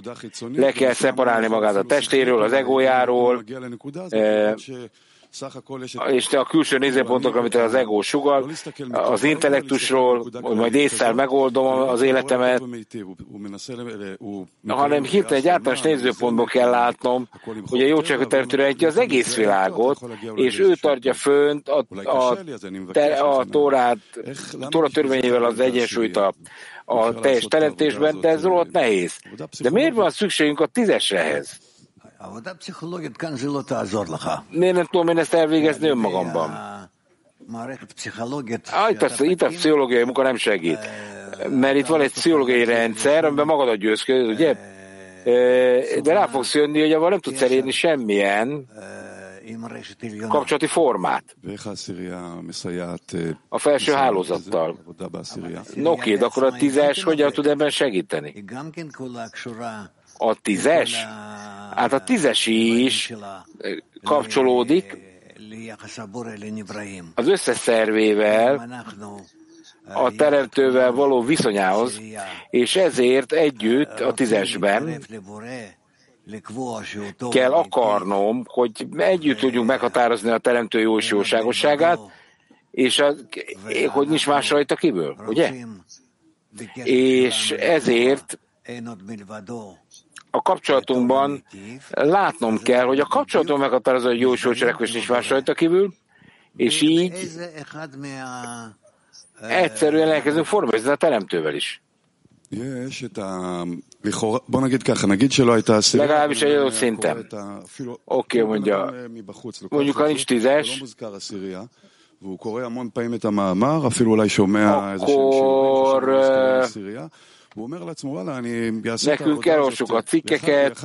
le kell szeparálni magát a testéről, az egójáról, és te a külső nézőpontok, amit az ego sugal, az intellektusról, hogy majd észre megoldom az életemet, hanem hirtelen egy általános nézőpontból kell látnom, hogy a jócságú teremtő az egész világot, és ő tartja fönt a, a, te, a tórát, a tóra törvényével az egyensúlyt a, a teljes teremtésben, de ez rohadt nehéz. De miért van szükségünk a tízesrehez? Miért nem tudom én ezt elvégezni önmagamban? Ah, itt, a, itt a pszichológiai munka nem segít. Mert itt van egy pszichológiai rendszer, amiben magadat győzköd, ugye? De rá fogsz jönni, hogy avval nem tudsz elérni semmilyen kapcsolati formát. A felső hálózattal. No, oké, de akkor a tízes hogyan tud ebben segíteni? A tízes? Hát a tízes is kapcsolódik az összes szervével, a teremtővel való viszonyához, és ezért együtt a tízesben kell akarnom, hogy együtt tudjunk meghatározni a teremtő jó és jóságosságát, és az, hogy nincs más rajta kívül, ugye? És ezért a kapcsolatunkban látnom kell, hogy a kapcsolatunk meghatározza, hogy jó és jóságos nincs más rajta kívül, és így egyszerűen elkezdünk formázni a teremtővel is. Legalábbis egy adott szinten. Oké, okay, mondja. Mondjuk, ha nincs tízes, akkor Nekünk elolvassuk a cikkeket,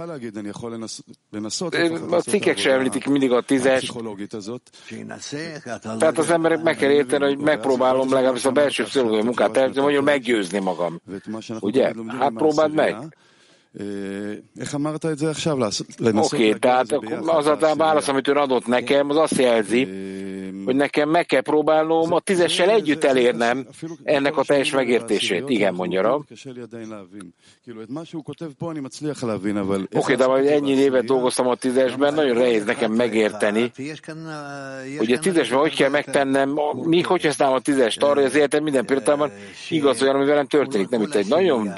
a cikkek sem említik mindig a tízes. Tehát az emberek meg kell érteni, hogy megpróbálom legalábbis a belső pszichológiai munkát elvégezni, vagy meggyőzni magam. Ugye? Hát próbáld meg. Oké, okay, tehát az a válasz, amit ön adott nekem, az azt jelzi, hogy nekem meg kell próbálnom a tízessel együtt elérnem ennek a teljes megértését. Igen, mondja Rab. Oké, okay, de majd ennyi évet dolgoztam a tízesben, nagyon nehéz nekem megérteni, hogy a tízesben hogy kell megtennem, mi, hogy használom a tízest arra, hogy az életem minden pillanatban igaz olyan, ami velem történik. Nem itt egy nagyon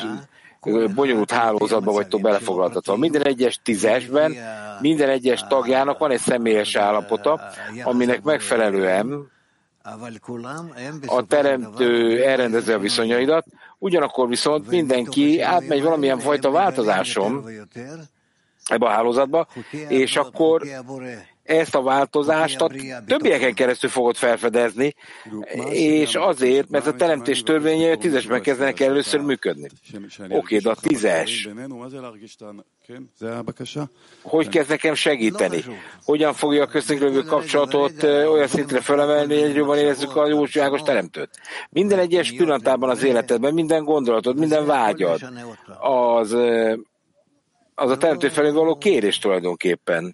bonyolult hálózatba vagytok belefoglaltatva. Minden egyes tízesben, minden egyes tagjának van egy személyes állapota, aminek megfelelően a teremtő elrendezi a viszonyaidat, ugyanakkor viszont mindenki átmegy valamilyen fajta változáson ebbe a hálózatba, és akkor ezt a változást a többieken keresztül fogod felfedezni, és azért, mert a teremtés törvényei a tízesben kezdenek először működni. Oké, de a tízes. Hogy kezd nekem segíteni? Hogyan fogja a köztünk lévő kapcsolatot olyan szintre felemelni, hogy jobban érezzük a jóságos teremtőt? Minden egyes pillanatában az életedben, minden gondolatod, minden vágyad, az az a teremtő felé való kérés tulajdonképpen.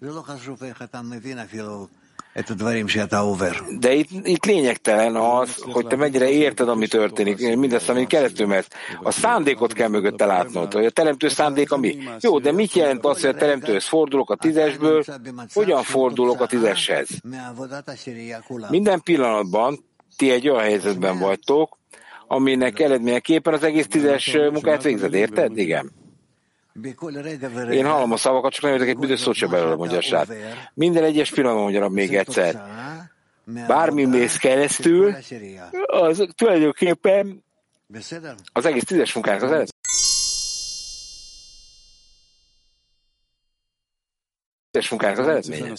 De itt, itt lényegtelen az, hogy te mennyire érted, ami történik, mindezt, amit keresztül mert A szándékot kell mögötte látnod, hogy a teremtő szándéka mi. Jó, de mit jelent az, hogy a teremtőhöz fordulok a tízesből, hogyan fordulok a tízeshez? Minden pillanatban ti egy olyan helyzetben vagytok, aminek eredményeképpen az egész tízes munkát végzed, érted? Igen. Én hallom a szavakat, csak nem értek egy büdös szót sem belőle, mondja a srác. Minden egyes pillanatban mondja még egyszer. Bármi mész keresztül, az tulajdonképpen az egész tízes munkának az eredmény. munkának az eredménye.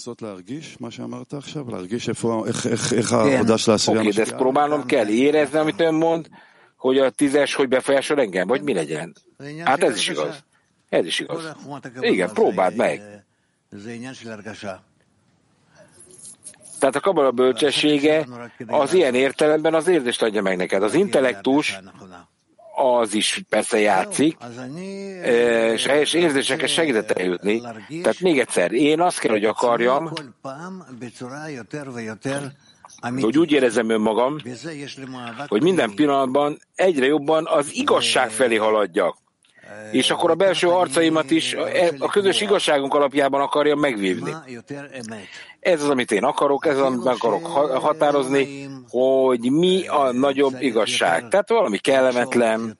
Oké, de ezt próbálnom kell érezni, amit ön mond, hogy a tízes hogy befolyásol engem, vagy mi legyen. Hát ez is igaz. Ez is igaz. Igen, próbáld meg. Tehát a kabala bölcsessége az ilyen értelemben az érzést adja meg neked. Az intellektus az is persze játszik, és helyes érzéseket segített eljutni. Tehát még egyszer, én azt kell, hogy akarjam, hogy úgy érezem önmagam, hogy minden pillanatban egyre jobban az igazság felé haladjak és akkor a belső arcaimat is a közös igazságunk alapjában akarja megvívni. Ez az, amit én akarok, ez az, amit meg akarok határozni, hogy mi a nagyobb igazság. Tehát valami kellemetlen,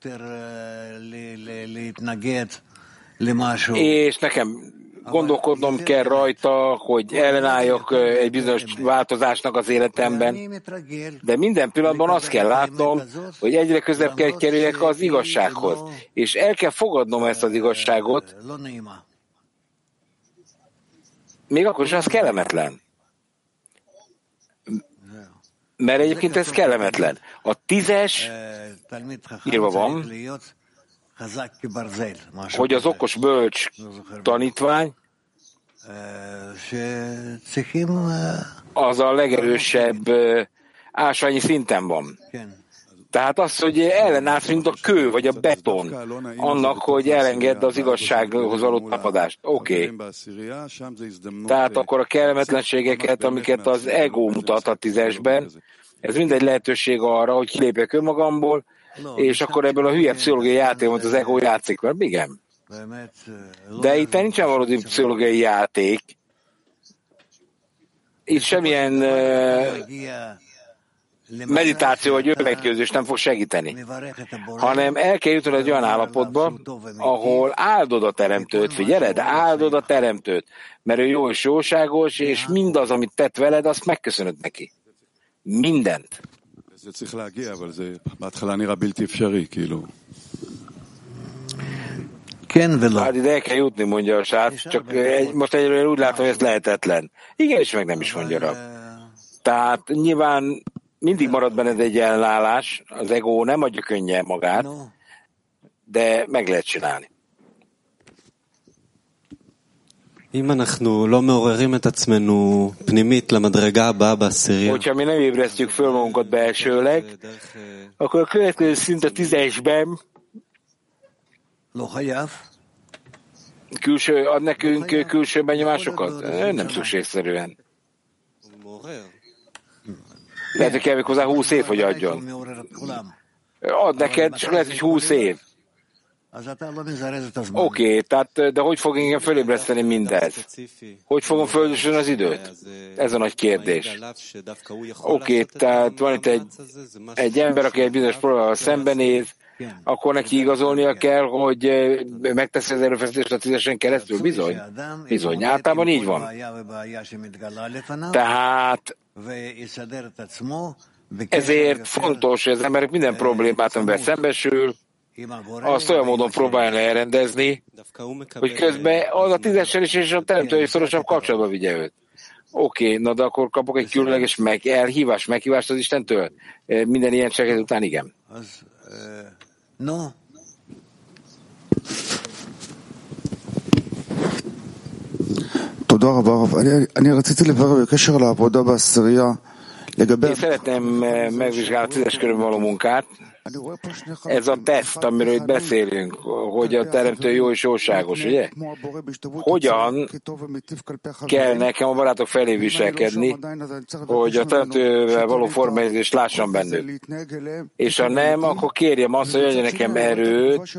és nekem gondolkodnom kell rajta, hogy ellenálljak egy bizonyos változásnak az életemben, de minden pillanatban azt kell látnom, hogy egyre közelebb kell kerüljek az igazsághoz, és el kell fogadnom ezt az igazságot, még akkor is az kellemetlen. Mert egyébként ez kellemetlen. A tízes írva van, hogy az okos bölcs tanítvány az a legerősebb ásványi szinten van. Tehát az, hogy ellenállsz, mint a kő vagy a beton, annak, hogy elengedd az igazsághoz való tapadást. Oké. Okay. Tehát akkor a kellemetlenségeket, amiket az ego mutat a tízesben, ez mindegy lehetőség arra, hogy kilépjek önmagamból, és akkor ebből a hülye pszichológiai játék, az ego játszik, mert igen. De itt nincsen valódi pszichológiai játék. Itt semmilyen meditáció vagy övetkőzés nem fog segíteni, hanem el kell jutni egy olyan állapotba, ahol áldod a teremtőt, figyeled, áldod a teremtőt, mert ő jó és jóságos, és mindaz, amit tett veled, azt megköszönöd neki. Mindent. Hát ide el kell jutni, mondja a srác, csak egy, most egyről úgy látom, hogy ez lehetetlen. Igen, és meg nem is mondja rá. Tehát nyilván mindig marad benned egy ellenállás, az ego nem adja könnyen magát, de meg lehet csinálni. Hogyha mi nem ébresztjük föl magunkat belsőleg, akkor a következő szint a tízesben külső, ad nekünk külső benyomásokat? Nem szükségszerűen. Lehet, hogy kell hozzá 20 év, hogy adjon. Ad neked, csak lehet, hogy 20 év. Oké, okay, tehát, de hogy fog engem fölébreszteni mindez? Hogy fogom földösön az időt? Ez a nagy kérdés. Oké, okay, tehát van itt egy, egy ember, aki egy bizonyos problémával szembenéz, akkor neki igazolnia kell, hogy megteszi az erőfeszítést a tízesen keresztül? Bizony. Bizony. Általában így van. Tehát ezért fontos, hogy az emberek minden problémát, amivel szembesül, azt olyan módon próbálja elrendezni, hogy közben az a tízesen is és a teremtői szorosabb kapcsolatba vigye őt. Oké, okay, na de akkor kapok egy különleges meg, elhívás, meghívást az Istentől? Minden ilyen cselekedet után igen. No. תודה רבה הרב. אני, אני רציתי לברר בקשר לעבודה בעשירייה לגבי... Én szeretném megvizsgálni a tízes körül való munkát. Ez a teszt, amiről itt beszélünk, hogy a teremtő jó és jóságos, ugye? Hogyan kell nekem a barátok felé viselkedni, hogy a teremtővel való formályzést lássam bennük? És ha nem, akkor kérjem azt, hogy adja nekem erőt,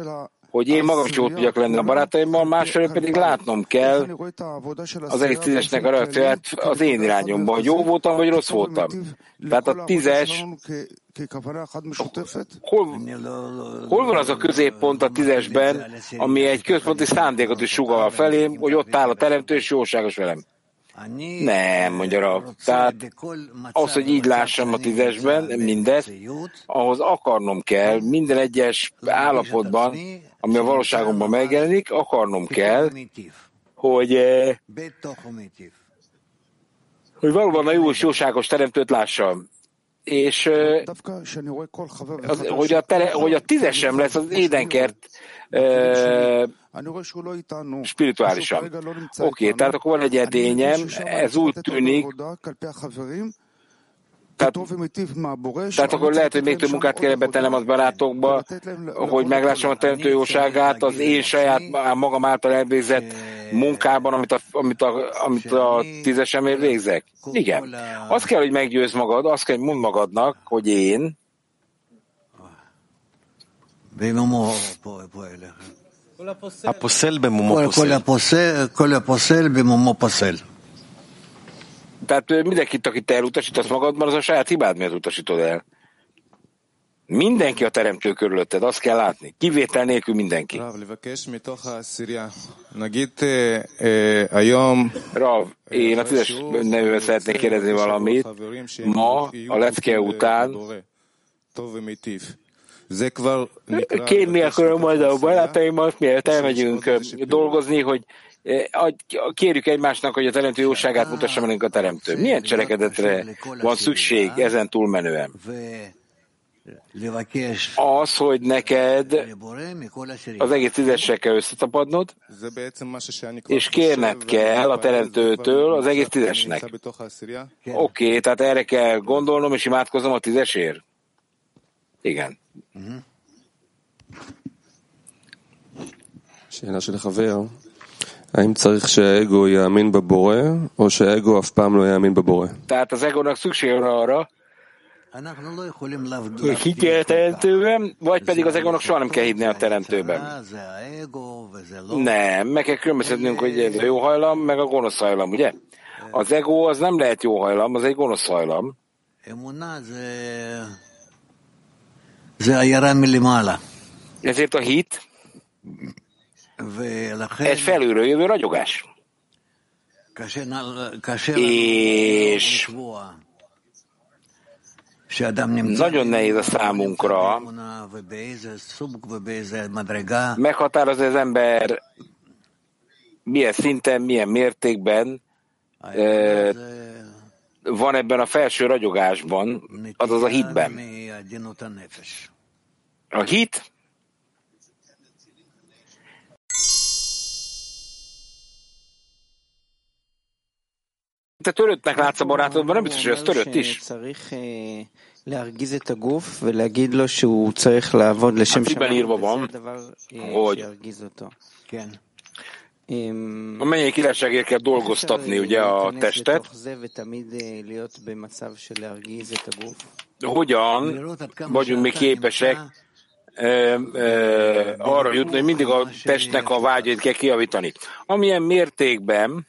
hogy én magam is jó tudjak lenni a barátaimmal, másfelől pedig látnom kell az egész tízesnek a reakcióját az én irányomban, hogy jó voltam, vagy rossz voltam. Tehát a tízes, hol, hol van az a középpont a tízesben, ami egy központi szándékot is sugal felém, hogy ott áll a teremtő, és jóságos velem? Nem, mondja Rav. Tehát ahhoz, hogy így lássam a tízesben mindet, ahhoz akarnom kell minden egyes állapotban, ami a valóságomban megjelenik, akarnom kell, hogy, eh, hogy valóban a jó és jóságos teremtőt lássam. És eh, az, hogy, a tere, hogy a tízesem lesz az édenkert uh, spirituálisan. Oké, okay, tehát akkor van egy edényem, ez úgy tűnik, tehát, tehát akkor lehet, hogy még több munkát kell betennem az barátokba, hogy meglássam a teremtő jóságát az én saját magam által elvégzett munkában, amit a, amit a, amit a tízesemért végzek. Igen. Azt kell, hogy meggyőz magad, azt kell, hogy mondd magadnak, hogy én הפוסל במומו פוסל. כל הפוסל במומו פוסל. Tehát mindenkit, akit elutasítasz magadban, az a saját hibád miért utasítod el. Mindenki a teremtő körülötted, azt kell látni. Kivétel nélkül mindenki. Rav, én a tízes nevűvel szeretnék kérdezni valamit. Ma, a lecke után, kérni akarom majd a barátaimat, mielőtt elmegyünk dolgozni, hogy kérjük egymásnak, hogy a teremtő jóságát mutassa meg a teremtő. Milyen cselekedetre van szükség ezen túlmenően? Az, hogy neked az egész tízessel kell összetapadnod, és kérned kell a teremtőtől az egész tízesnek. Oké, okay, tehát erre kell gondolnom, és imádkozom a tízesért? Igen. שאלה של חבר, האם צריך שהאגו יאמין בבורא, או שהאגו אף פעם לא יאמין בבורא? Tehát az egónak szüksége van arra, Hit a teremtőben, vagy pedig az egónak soha nem kell hívni a teremtőben. Nem, meg kell különböztetnünk, hogy ez a jó hajlam, meg a gonosz hajlam, ugye? Az ego az nem lehet jó hajlam, az egy gonosz hajlam. Ezért a hit egy felülről jövő ragyogás. És nagyon nehéz a számunkra meghatározni az ember milyen szinten, milyen mértékben van ebben a felső ragyogásban, azaz a hitben. A hit te töröttnek látsz a barátodban, nem biztos, hogy ez törött is. Hát miben írva van, hogy a mennyei királyságért kell dolgoztatni ugye a testet. Hogyan vagyunk mi képesek e, e, arra jutni, hogy mindig a testnek a vágyait kell kiavítani. Amilyen mértékben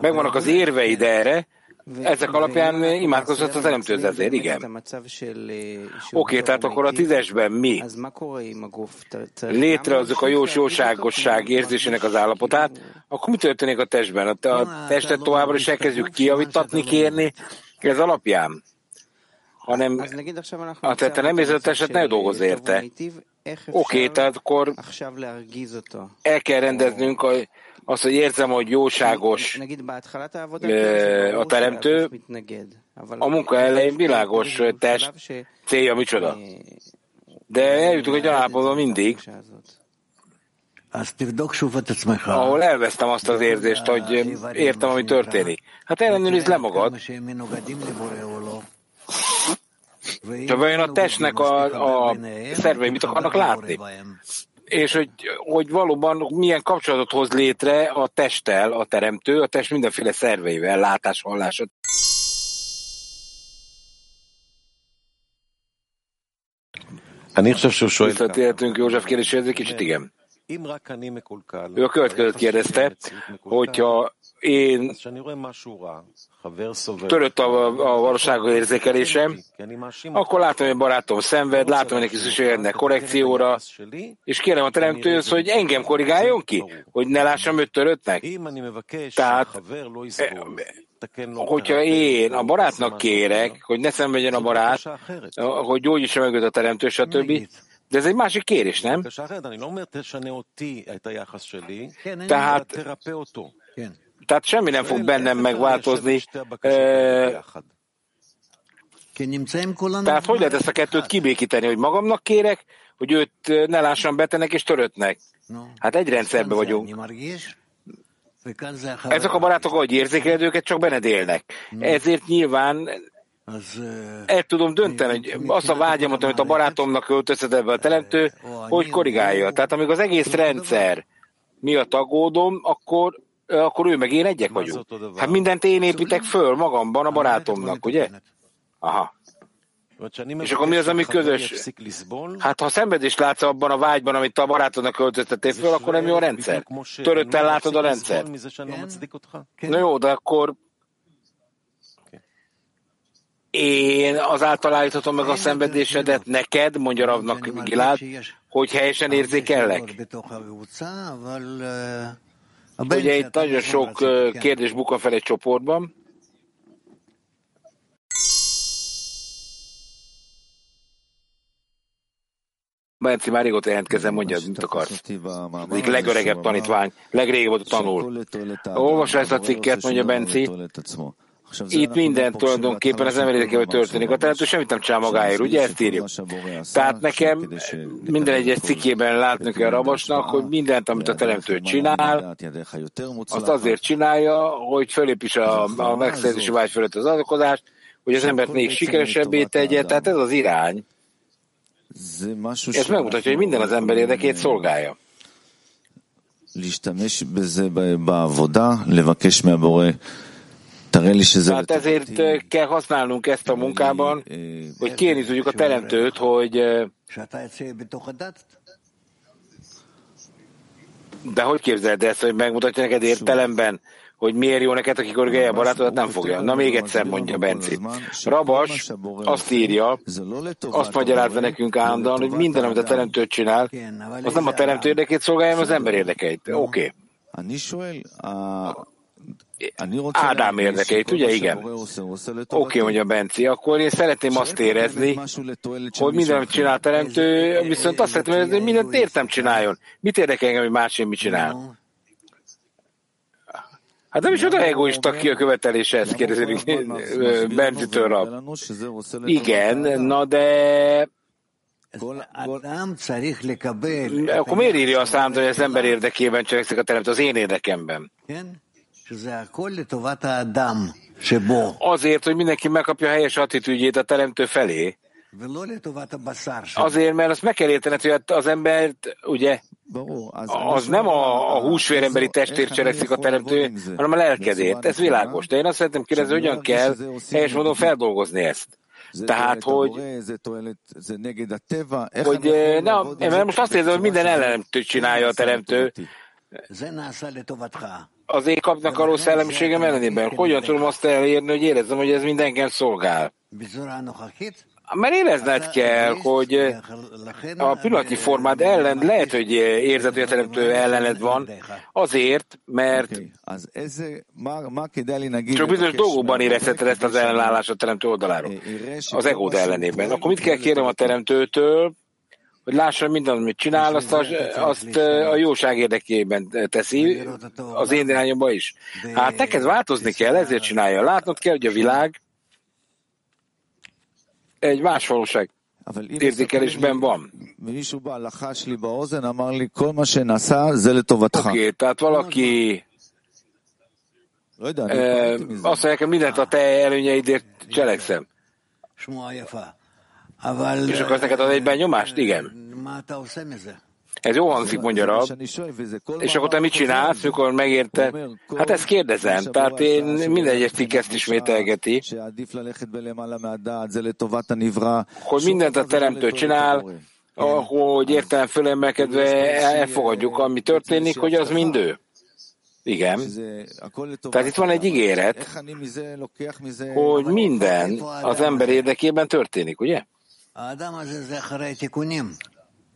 megvannak az érveid erre, ezek alapján imádkozott az teremtőt ezért, igen. Oké, tehát akkor a tízesben mi létrehozzuk a jós jóságosság érzésének az állapotát, akkor mi történik a testben? A testet továbbra is elkezdjük kiavítatni, kérni, ez alapján? hanem hát, te nem érzed a testet, ne dolgozz érte. Oké, tehát akkor el kell rendeznünk a, azt, hogy érzem, hogy jóságos a teremtő, a munka elején világos test célja micsoda. De eljutunk egy állapotban mindig, ahol elvesztem azt az érzést, hogy értem, ami történik. Hát ellenőrizd le magad. De vajon a testnek a, a szervei mit akarnak látni? És hogy, hogy valóban milyen kapcsolatot hoz létre a testtel a teremtő, a test mindenféle szerveivel, látás, hallás. Visszatérhetünk József kérdéséhez egy kicsit, igen. Ő a következőt kérdezte, hogyha én törött a, a valóság érzékelésem, akkor látom, hogy a barátom szenved, látom, hogy neki szüksége korrekcióra, és kérem a teremtőhöz, hogy engem korrigáljon ki, hogy ne lássam őt töröttnek. Tehát, hogyha én a barátnak kérek, hogy ne szenvedjen a barát, hogy gyógyítsa meg őt a teremtő, stb., de ez egy másik kérés, nem? Tehát tehát semmi nem fog bennem megváltozni. Tehát hogy lehet ezt a kettőt kibékíteni, hogy magamnak kérek, hogy őt ne lássam betenek és töröttnek? Hát egy rendszerben vagyunk. Ezek a barátok, ahogy érzékeled őket, csak benned élnek. Ezért nyilván el tudom dönteni, hogy azt a vágyamot, amit a barátomnak öltözhet ebbe a teremtő, hogy korrigálja. Tehát amíg az egész rendszer miatt aggódom, akkor akkor ő meg én egyek vagyunk. Hát mindent én építek föl magamban a barátomnak, ugye? Aha. És akkor mi az, ami közös? Hát ha szenvedést látsz abban a vágyban, amit a barátodnak költöztettél föl, akkor nem jó a rendszer. Törötten látod a rendszer. Na jó, de akkor én azáltal állíthatom meg a szenvedésedet neked, mondja Ravnak Gilad, hogy helyesen érzékellek. Ugye itt nagyon sok kérdés bukva fel egy csoportban. Benci, már régóta jelentkezem, mondja, mit akarsz. Egyik legöregebb tanítvány, legrégebb tanul. Olvassa ezt a cikket, mondja Benci, itt minden tulajdonképpen az ember hogy történik. A teremtő semmit nem csinál magáért, ugye ezt írjuk. Tehát nekem minden egyes cikkében látni kell a rabosnak, hogy mindent, amit a teremtő csinál, azt azért csinálja, hogy fölépíts a, a megszerzési vágy fölött az adokozást, hogy az embert még sikeresebbé tegye, tehát ez az irány. Ez megmutatja, hogy minden az ember érdekét szolgálja. Tehát ezért kell használnunk ezt a munkában, hogy kérni tudjuk a Teremtőt, hogy de hogy képzeled ezt, hogy megmutatja neked értelemben, hogy miért jó neked, aki korrigálja a barátodat, nem fogja. Na még egyszer mondja Benci. Rabas azt írja, azt magyarázza nekünk állandóan, hogy minden, amit a teremtő csinál, az nem a teremtő érdekét szolgálja, hanem az ember érdekeit. Oké. Okay. Ádám érdekeit, ugye? Igen. Oké, okay, mondja Benci, akkor én szeretném azt érezni, hogy minden, amit csinál a teremtő, viszont azt szeretném érezni, hogy mindent értem csináljon. Mit érdekel engem, hogy más én mit csinál? Hát nem is olyan egoista ki a követelése, ezt kérdezik *laughs* Bencitől rab. Igen, na de akkor miért írja a számot, hogy az ember érdekében cselekszik a teremtő, az én érdekemben? Azért, hogy mindenki megkapja a helyes attitűdjét a teremtő felé. Azért, mert azt meg kell értened, hogy az embert, ugye, az nem a, a húsvér emberi testért cselekszik a teremtő, hanem a lelkedért. Ez világos. De én azt szeretném kérdezni, hogyan kell helyes módon feldolgozni ezt. Tehát, hogy, hogy na, mert most azt érzem, hogy minden ellenemtől csinálja a teremtő. Az a rossz szellemiségem ellenében. Hogyan tudom azt elérni, hogy érezzem, hogy ez mindenken szolgál? Mert érezned kell, hogy a pillanatnyi formád ellen lehet, hogy érzed, hogy a teremtő ellened van, azért, mert csak bizonyos dolgokban érezheted ezt az ellenállást a teremtő oldaláról, az egód ellenében. Akkor mit kell kérnem a teremtőtől, hogy lássa, minden, amit csinál, azt a, azt a jóság érdekében teszi, az én irányomba is. Hát neked változni kell, ezért csinálja. Látnod kell, hogy a világ egy más valóság érzékelésben van. Oké, okay, tehát valaki azt mondja, mindent a te előnyeidért cselekszem. És akkor neked ad egyben nyomást? Igen. Ez jó hangzik, mondja Rab. És akkor te mit csinálsz, mikor megérte? Hát ezt kérdezem. Tehát én minden egyes cikk ezt ismételgeti, hogy mindent a teremtő csinál, hogy értelem fölemelkedve elfogadjuk, ami történik, hogy az mind ő. Igen. Tehát itt van egy ígéret, hogy minden az ember érdekében történik, ugye?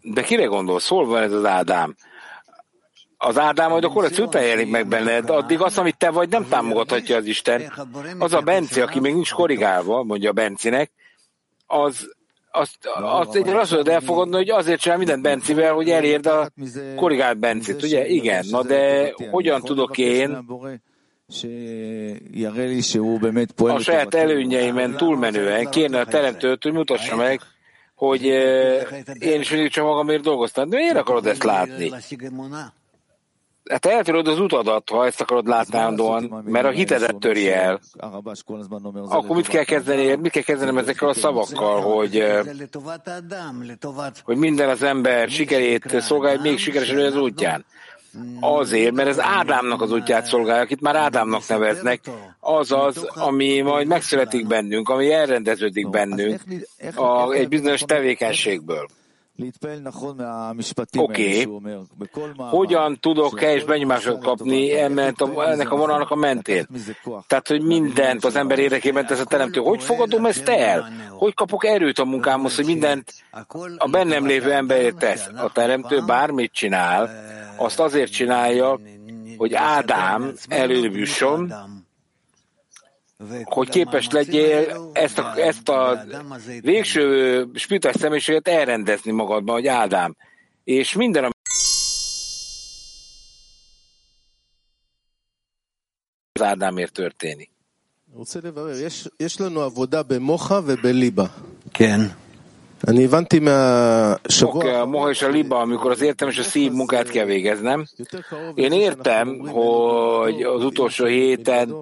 De kire gondolsz? Hol van ez az Ádám? Az Ádám majd a korrekció jelenik meg benned, addig az, amit te vagy, nem támogathatja az Isten. Az a Benci, aki még nincs korrigálva, mondja a Bencinek, az, azt, azt egy azt tudod elfogadni, hogy azért csinál mindent Bencivel, hogy elérd a korrigált Bencit, ugye? Igen, na de hogyan tudok én a saját előnyeimen túlmenően kérni a teremtőt, hogy mutassa meg, hogy én is mindig csak magamért dolgoztam. De miért akarod ezt látni? Hát eltöröd az utadat, ha ezt akarod látni állandóan, mert a hitedet töri el. Akkor mit kell kezdeni? Mit kell kezdenem ezekkel a szavakkal, hogy, hogy minden az ember sikerét szolgálja, még sikeresen az útján? Azért, mert ez Ádámnak az útját szolgálja, akit már Ádámnak neveznek, az az, ami majd megszületik bennünk, ami elrendeződik bennünk a, egy bizonyos tevékenységből. Oké, okay. hogyan tudok helyes benyomásokat kapni ennek a, vonalnak a mentén? Tehát, hogy mindent az ember érdekében tesz a teremtő. Hogy fogadom ezt el? Hogy kapok erőt a munkámhoz, hogy mindent a bennem lévő emberért tesz? A teremtő bármit csinál, azt azért csinálja, hogy Ádám előbb jusson, hogy képes legyél ezt a, ezt a végső spirituális személyiséget elrendezni magadban, hogy Ádám. És minden, az Ádámért történik. כן. אני הבנתי מהשבוע... Oké, a moha és a liba, amikor az értem és a szív munkát kell végeznem. Én értem, hogy az utolsó héten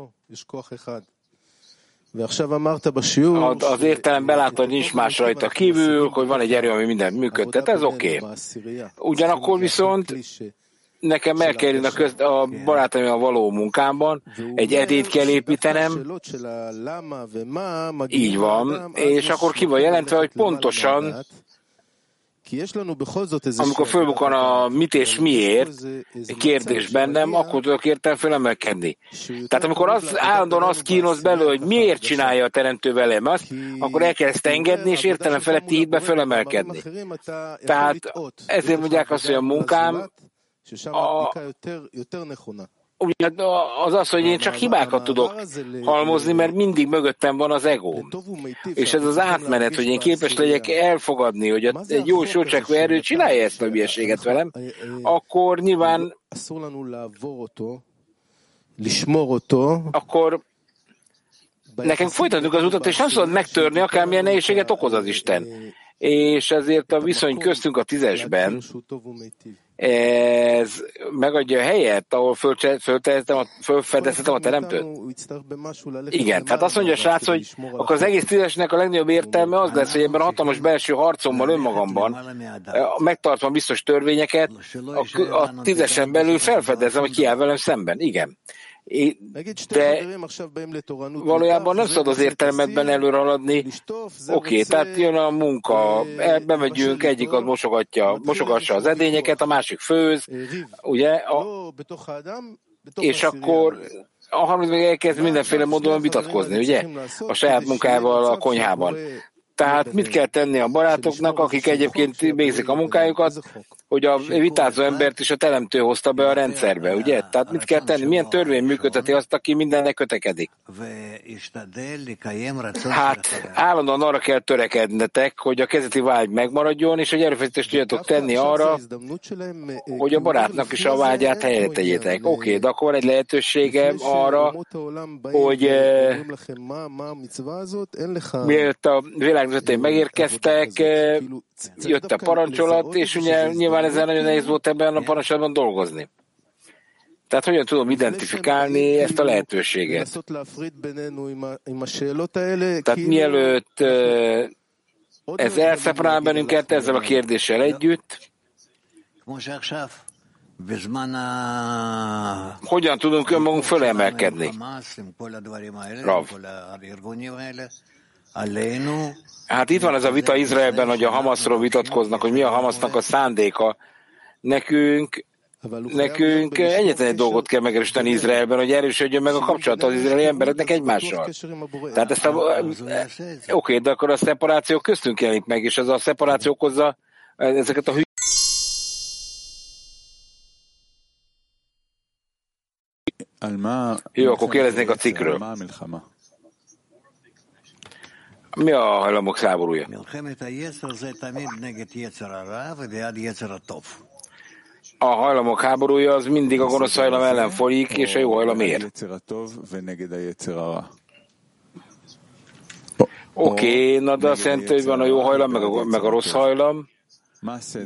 az értelem belátod, hogy nincs más rajta kívül, hogy van egy erő, ami mindent működtet, ez oké. Okay. Ugyanakkor viszont nekem meg kell a, köz, a barátaimmal való munkámban, egy edét kell építenem, így van, és akkor ki van jelentve, hogy pontosan amikor fölbukkan a mit és miért kérdés bennem, akkor tudok értem fölemelkedni. Tehát amikor az, állandóan azt kínoz belőle, hogy miért csinálja a teremtő velem azt, akkor el kell ezt engedni, és értelem feletti hitbe fölemelkedni. Tehát ezért mondják azt, hogy a munkám a, az az, hogy én csak hibákat tudok halmozni, mert mindig mögöttem van az ego. És ez az átmenet, hogy én képes legyek elfogadni, hogy egy jó sócsekvő erő csinálja ezt a hülyeséget velem, akkor nyilván akkor nekem folytatjuk az utat, és nem szabad megtörni, akármilyen nehézséget okoz az Isten. És ezért a viszony köztünk a tízesben ez megadja a helyet, ahol fölfedezhetem a teremtőt? Igen, tehát azt mondja a srác, hogy akkor az egész tízesnek a legnagyobb értelme az lesz, hogy ebben a hatalmas belső harcommal önmagamban, megtartva biztos törvényeket, a, a tízesen belül felfedezem, hogy ki áll velem szemben. Igen. De valójában nem szabad az értelmetben előre haladni. Oké, okay, tehát jön a munka, bemegyünk, egyik az mosogatja, mosogassa az edényeket, a másik főz, ugye, a, és akkor a harmadik meg elkezd mindenféle módon vitatkozni, ugye? A saját munkával a konyhában. Tehát mit kell tenni a barátoknak, akik egyébként végzik a munkájukat, hogy a vitázó embert is a teremtő hozta be a rendszerbe, ugye? Tehát mit kell tenni? Milyen törvény működteti azt, aki mindennek kötekedik? Hát állandóan arra kell törekednetek, hogy a kezeti vágy megmaradjon, és egy erőfeszítést tudjatok tenni arra, hogy a barátnak is a vágyát helyre tegyétek. Oké, okay, de akkor egy lehetőségem arra, hogy eh, mielőtt a világ megérkeztek, jött a parancsolat, és ugye nyilván ezzel nagyon nehéz volt ebben a parancsolatban dolgozni. Tehát hogyan tudom identifikálni ezt a lehetőséget? Tehát mielőtt ez elszeparál bennünket ezzel a kérdéssel együtt, hogyan tudunk önmagunk fölemelkedni? Rav. Hát itt van ez a vita Izraelben, hogy a Hamaszról vitatkoznak, hogy mi a Hamasznak a szándéka. Nekünk Nekünk egyetlen egy dolgot kell megerősíteni Izraelben, hogy erősödjön meg a kapcsolat az izraeli embereknek egymással. Tehát ezt a, oké, okay, de akkor a szeparáció köztünk jelenik meg, és ez a szeparáció okozza ezeket a hű... Jó, akkor kérdeznék a cikkről. Mi a hajlamok háborúja? A hajlamok háborúja az mindig a gonosz hajlam ellen folyik, és a jó hajlam ér. Oké, na de azt jelenti, hogy van a jó hajlam, meg a, meg a rossz hajlam,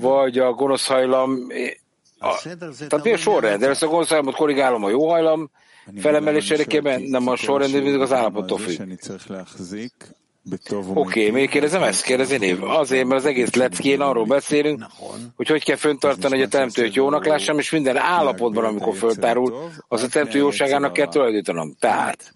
vagy a gonosz hajlam, a, tehát mi a sorrend? Először a gonosz hajlamot korrigálom a jó hajlam, felemelés érdekében, nem a sorrend, mindig az állapottól függ. Oké, okay, még kérdezem ezt, kérdezi név. Azért, mert az egész leckén arról beszélünk, hogy hogy kell föntartani, hogy a teremtőt jónak lássam, és minden állapotban, amikor föltárul, az a teremtő jóságának kell tulajdonítanom. Tehát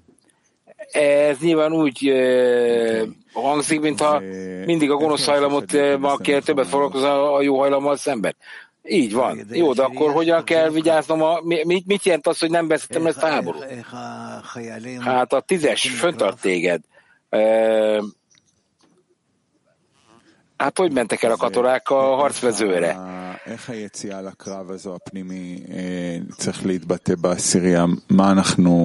ez nyilván úgy e, hangzik, mintha mindig a gonosz hajlamot ma kell többet foglalkozni a jó hajlammal szemben. Így van. Jó, de akkor hogyan kell vigyáznom? A, mit, mit jelent az, hogy nem vezetem ezt a háborút? Hát a tízes föntart téged. Hát hogy mentek el a katorák a harcvezőre?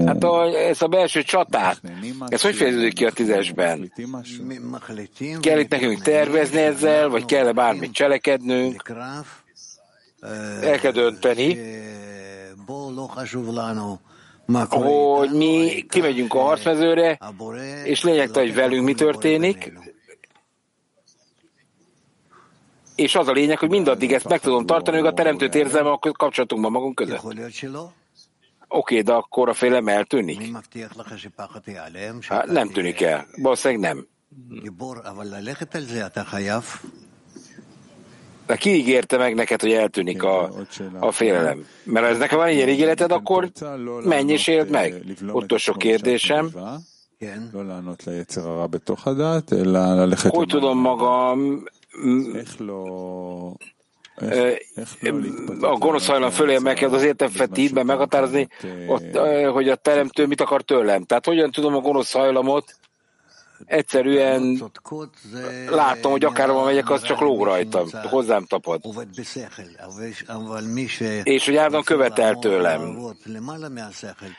Hát a, ez a belső csatát, ez hogy fejeződik ki a tízesben? Kell itt nekünk tervezni ezzel, vagy kell-e bármit cselekednünk? El kell dönteni hogy mi kimegyünk a harcmezőre, és lényegtelen, hogy velünk mi történik, és az a lényeg, hogy mindaddig ezt meg tudom tartani, hogy a teremtőt érzem a kapcsolatunkban magunk között. Oké, de akkor a félem eltűnik? Hát nem tűnik el. Valószínűleg nem. De ki ígérte meg neked, hogy eltűnik a, a félelem? Mert ha ez nekem van ilyen ígéreted, akkor menj és éld meg. Utolsó kérdésem. Hogy tudom magam a gonosz hajlam fölé meg kell az értemfetítben meghatározni, ott, hogy a teremtő mit akar tőlem. Tehát hogyan tudom a gonosz hajlamot egyszerűen látom, hogy akárhol megyek, az csak lóg rajtam, hozzám tapad. És hogy állandóan követel tőlem.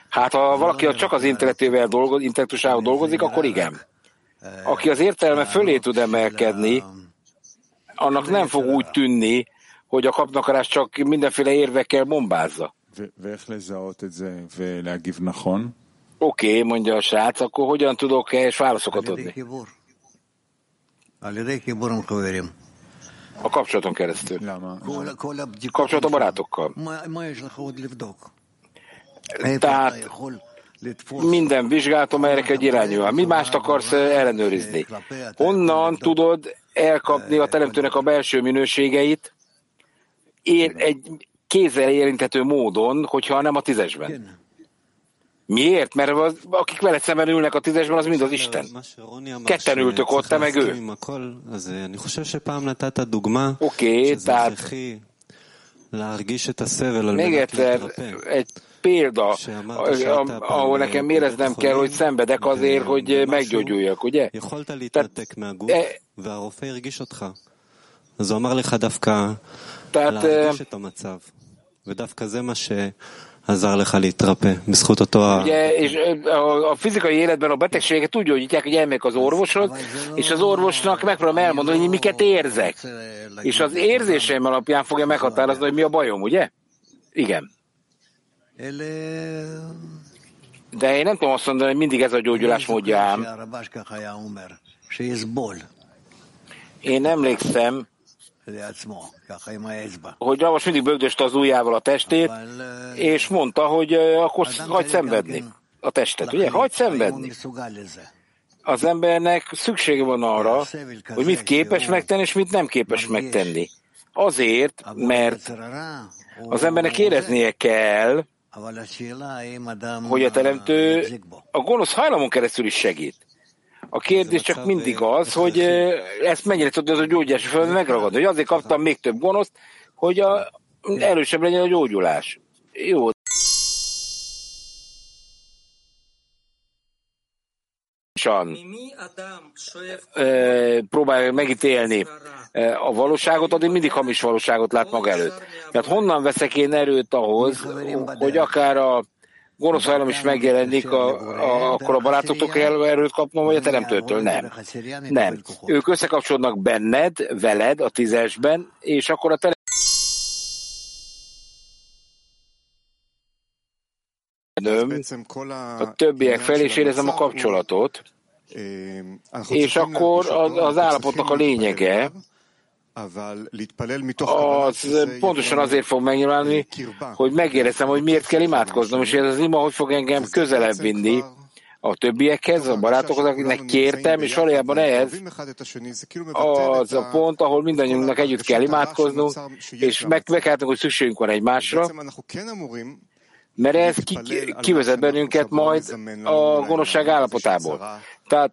Hát ha valaki csak az intellektével dolgoz, intellektusával dolgozik, akkor igen. Aki az értelme fölé tud emelkedni, annak nem fog úgy tűnni, hogy a kapnakarás csak mindenféle érvekkel bombázza. Oké, okay, mondja a srác, akkor hogyan tudok helyes válaszokat adni? A kapcsolaton keresztül. Kapcsolat a barátokkal. Tehát minden vizsgálatom erre kell irányulni. Mi mást akarsz ellenőrizni? Honnan tudod elkapni a teremtőnek a belső minőségeit ér, egy kézzel érintető módon, hogyha nem a tízesben? Miért? Mert az, akik veled szemben ülnek a tízesben, az mind az Isten. Ketten ültök ott, te meg ő. Oké, okay, tehát még egyszer egy példa, ahol nekem éreznem kell, hogy szenvedek azért, hogy meggyógyuljak, ugye? Tehát, e, tehát Ugye, és a fizikai életben a betegséget úgy gyógyítják, hogy elmegyek az orvoshoz, és az orvosnak megpróbálom elmondani, hogy miket érzek. És az érzéseim alapján fogja meghatározni, hogy mi a bajom, ugye? Igen. De én nem tudom azt mondani, hogy mindig ez a gyógyulás módja ám. Én emlékszem, hogy most mindig bögdöste az ujjával a testét, és mondta, hogy akkor hagyd szenvedni a testet, ugye? Hagyd szenvedni. Az embernek szüksége van arra, hogy mit képes megtenni, és mit nem képes megtenni. Azért, mert az embernek éreznie kell, hogy a teremtő a gonosz hajlamon keresztül is segít. A kérdés csak mindig az, hogy ezt mennyire tudja az a gyógyási föld megragadni. Hogy azért kaptam még több gonoszt, hogy a, erősebb legyen a gyógyulás. Jó. próbálja megítélni a valóságot, addig mindig hamis valóságot lát maga előtt. Tehát honnan veszek én erőt ahhoz, hogy akár a gonosz hajlam is megjelenik, a, a, akkor a barátoktól kell erőt kapnom, vagy a teremtőtől? Nem. Nem. Ők összekapcsolódnak benned, veled a tízesben, és akkor a teremtőm a többiek felé is érezem a kapcsolatot, és akkor az, az állapotnak a lényege, az pontosan azért fog megnyilvánulni, hogy megérezem, hogy miért kell imádkoznom, és ez az ima hogy fog engem közelebb vinni a többiekhez, a barátokhoz, akiknek kértem, és valójában ehhez az a pont, ahol mindannyiunknak együtt kell imádkoznunk, és megvekáltunk, hogy szükségünk van egymásra, mert ez ki, kivezet bennünket majd a gonoszság állapotából. Tehát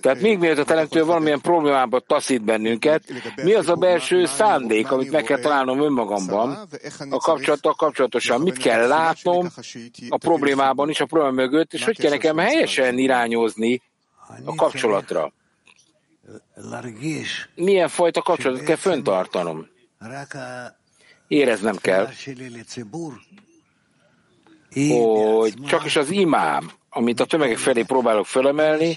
tehát még mielőtt a teremtő valamilyen problémába taszít bennünket, mi az a belső szándék, amit meg kell találnom önmagamban, a kapcsolattal kapcsolatosan, mit kell látnom a problémában is, a probléma mögött, és hogy kell nekem helyesen irányozni a kapcsolatra. Milyen fajta kapcsolatot kell föntartanom? Éreznem kell, hogy csak is az imám, amit a tömegek felé próbálok fölemelni,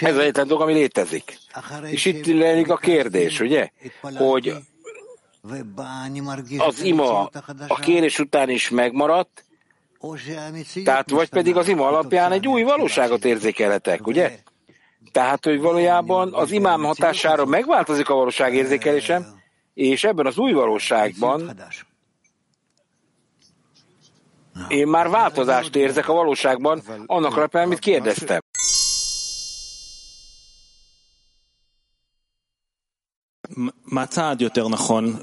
ez az egyetlen dolog, ami létezik. És itt lennék a kérdés, ugye, hogy az ima a kérés után is megmaradt, tehát vagy pedig az ima alapján egy új valóságot érzékelhetek, ugye? Tehát, hogy valójában az imám hatására megváltozik a valóság érzékelésem, és ebben az új valóságban én már változást érzek a valóságban, annak alapján, amit kérdeztem. מה הצעד יותר נכון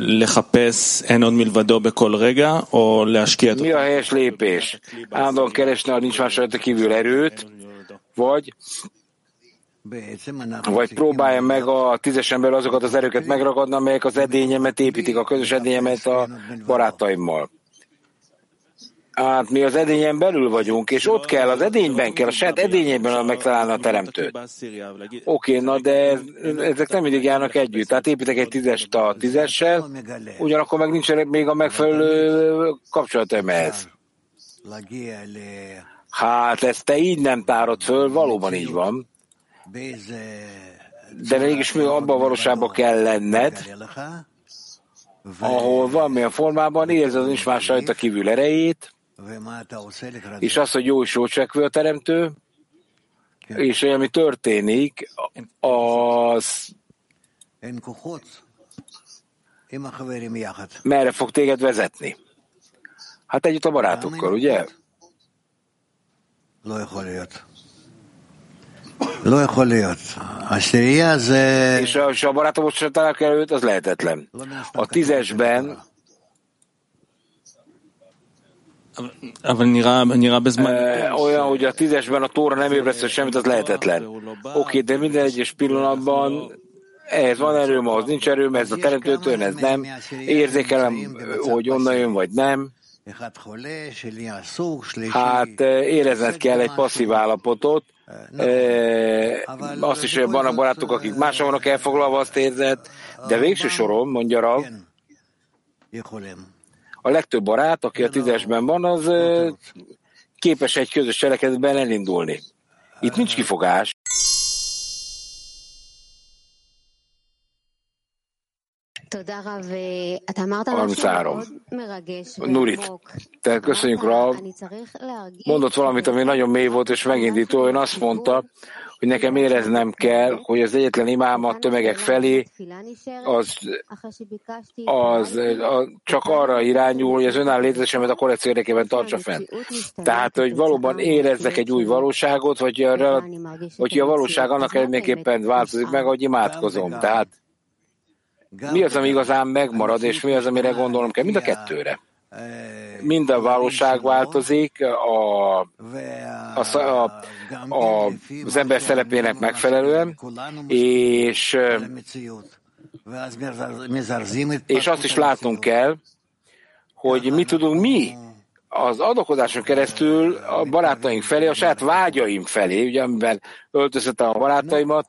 לחפש אין עוד מלבדו בכל רגע, או להשקיע את... מי ההש ליפש? אנדון קרשנר נשמע erőt, vagy vagy próbálja meg a tízes ember azokat az erőket megragadni, amelyek az edényemet építik, a közös edényemet a barátaimmal. Hát mi az edényen belül vagyunk, és ott kell, az edényben kell, a saját edényében megtalálni a teremtőt. Oké, na de ezek nem mindig járnak együtt. Tehát építek egy tízest a tízessel, ugyanakkor meg nincs még a megfelelő kapcsolatom ehhez. Hát ezt te így nem tárod föl, valóban így van. De mégis mi abban a valóságban kell lenned, ahol valamilyen formában érzed az nincs más rajta kívül erejét, és az, hogy jó és jó csekvő a teremtő, és hogy ami történik, az merre fog téged vezetni? Hát együtt a barátokkal, ugye? És a barátom most sem találják előtt, az lehetetlen. A tízesben olyan, hogy a tízesben a tóra nem ébresztő semmit, az lehetetlen. Oké, de minden egyes pillanatban ehhez van erőm, ahhoz nincs erőm, ez a teremtőtől, ez nem. Érzékelem, hogy onnan jön, vagy nem. Hát érezned kell egy passzív állapotot, azt is, hogy vannak barátok, akik másra vannak elfoglalva, azt érzed, de végső soron, mondja Rav, a legtöbb barát, aki a tízesben van, az képes egy közös cselekedetben elindulni. Itt nincs kifogás. Harminchárom. Nurit. Tehát köszönjük Rav. Mondott valamit, ami nagyon mély volt és megindító. Ön azt mondta, hogy nekem éreznem kell, hogy az egyetlen imám a tömegek felé az, az, az csak arra irányul, hogy az önálló létezésemet a korrekció érdekében tartsa fenn. Tehát, hogy valóban érezzek egy új valóságot, vagy a, vagy a valóság annak eredményeképpen változik meg, hogy imádkozom. Tehát mi az, ami igazán megmarad, és mi az, amire gondolom kell? Mind a kettőre. Mind a valóság változik, a, a, a, a, az ember szerepének megfelelően, és, és azt is látnunk kell, hogy mi tudunk mi az adokodáson keresztül a barátaink felé, a saját vágyaim felé, ugye amiben öltöztetem a barátaimat,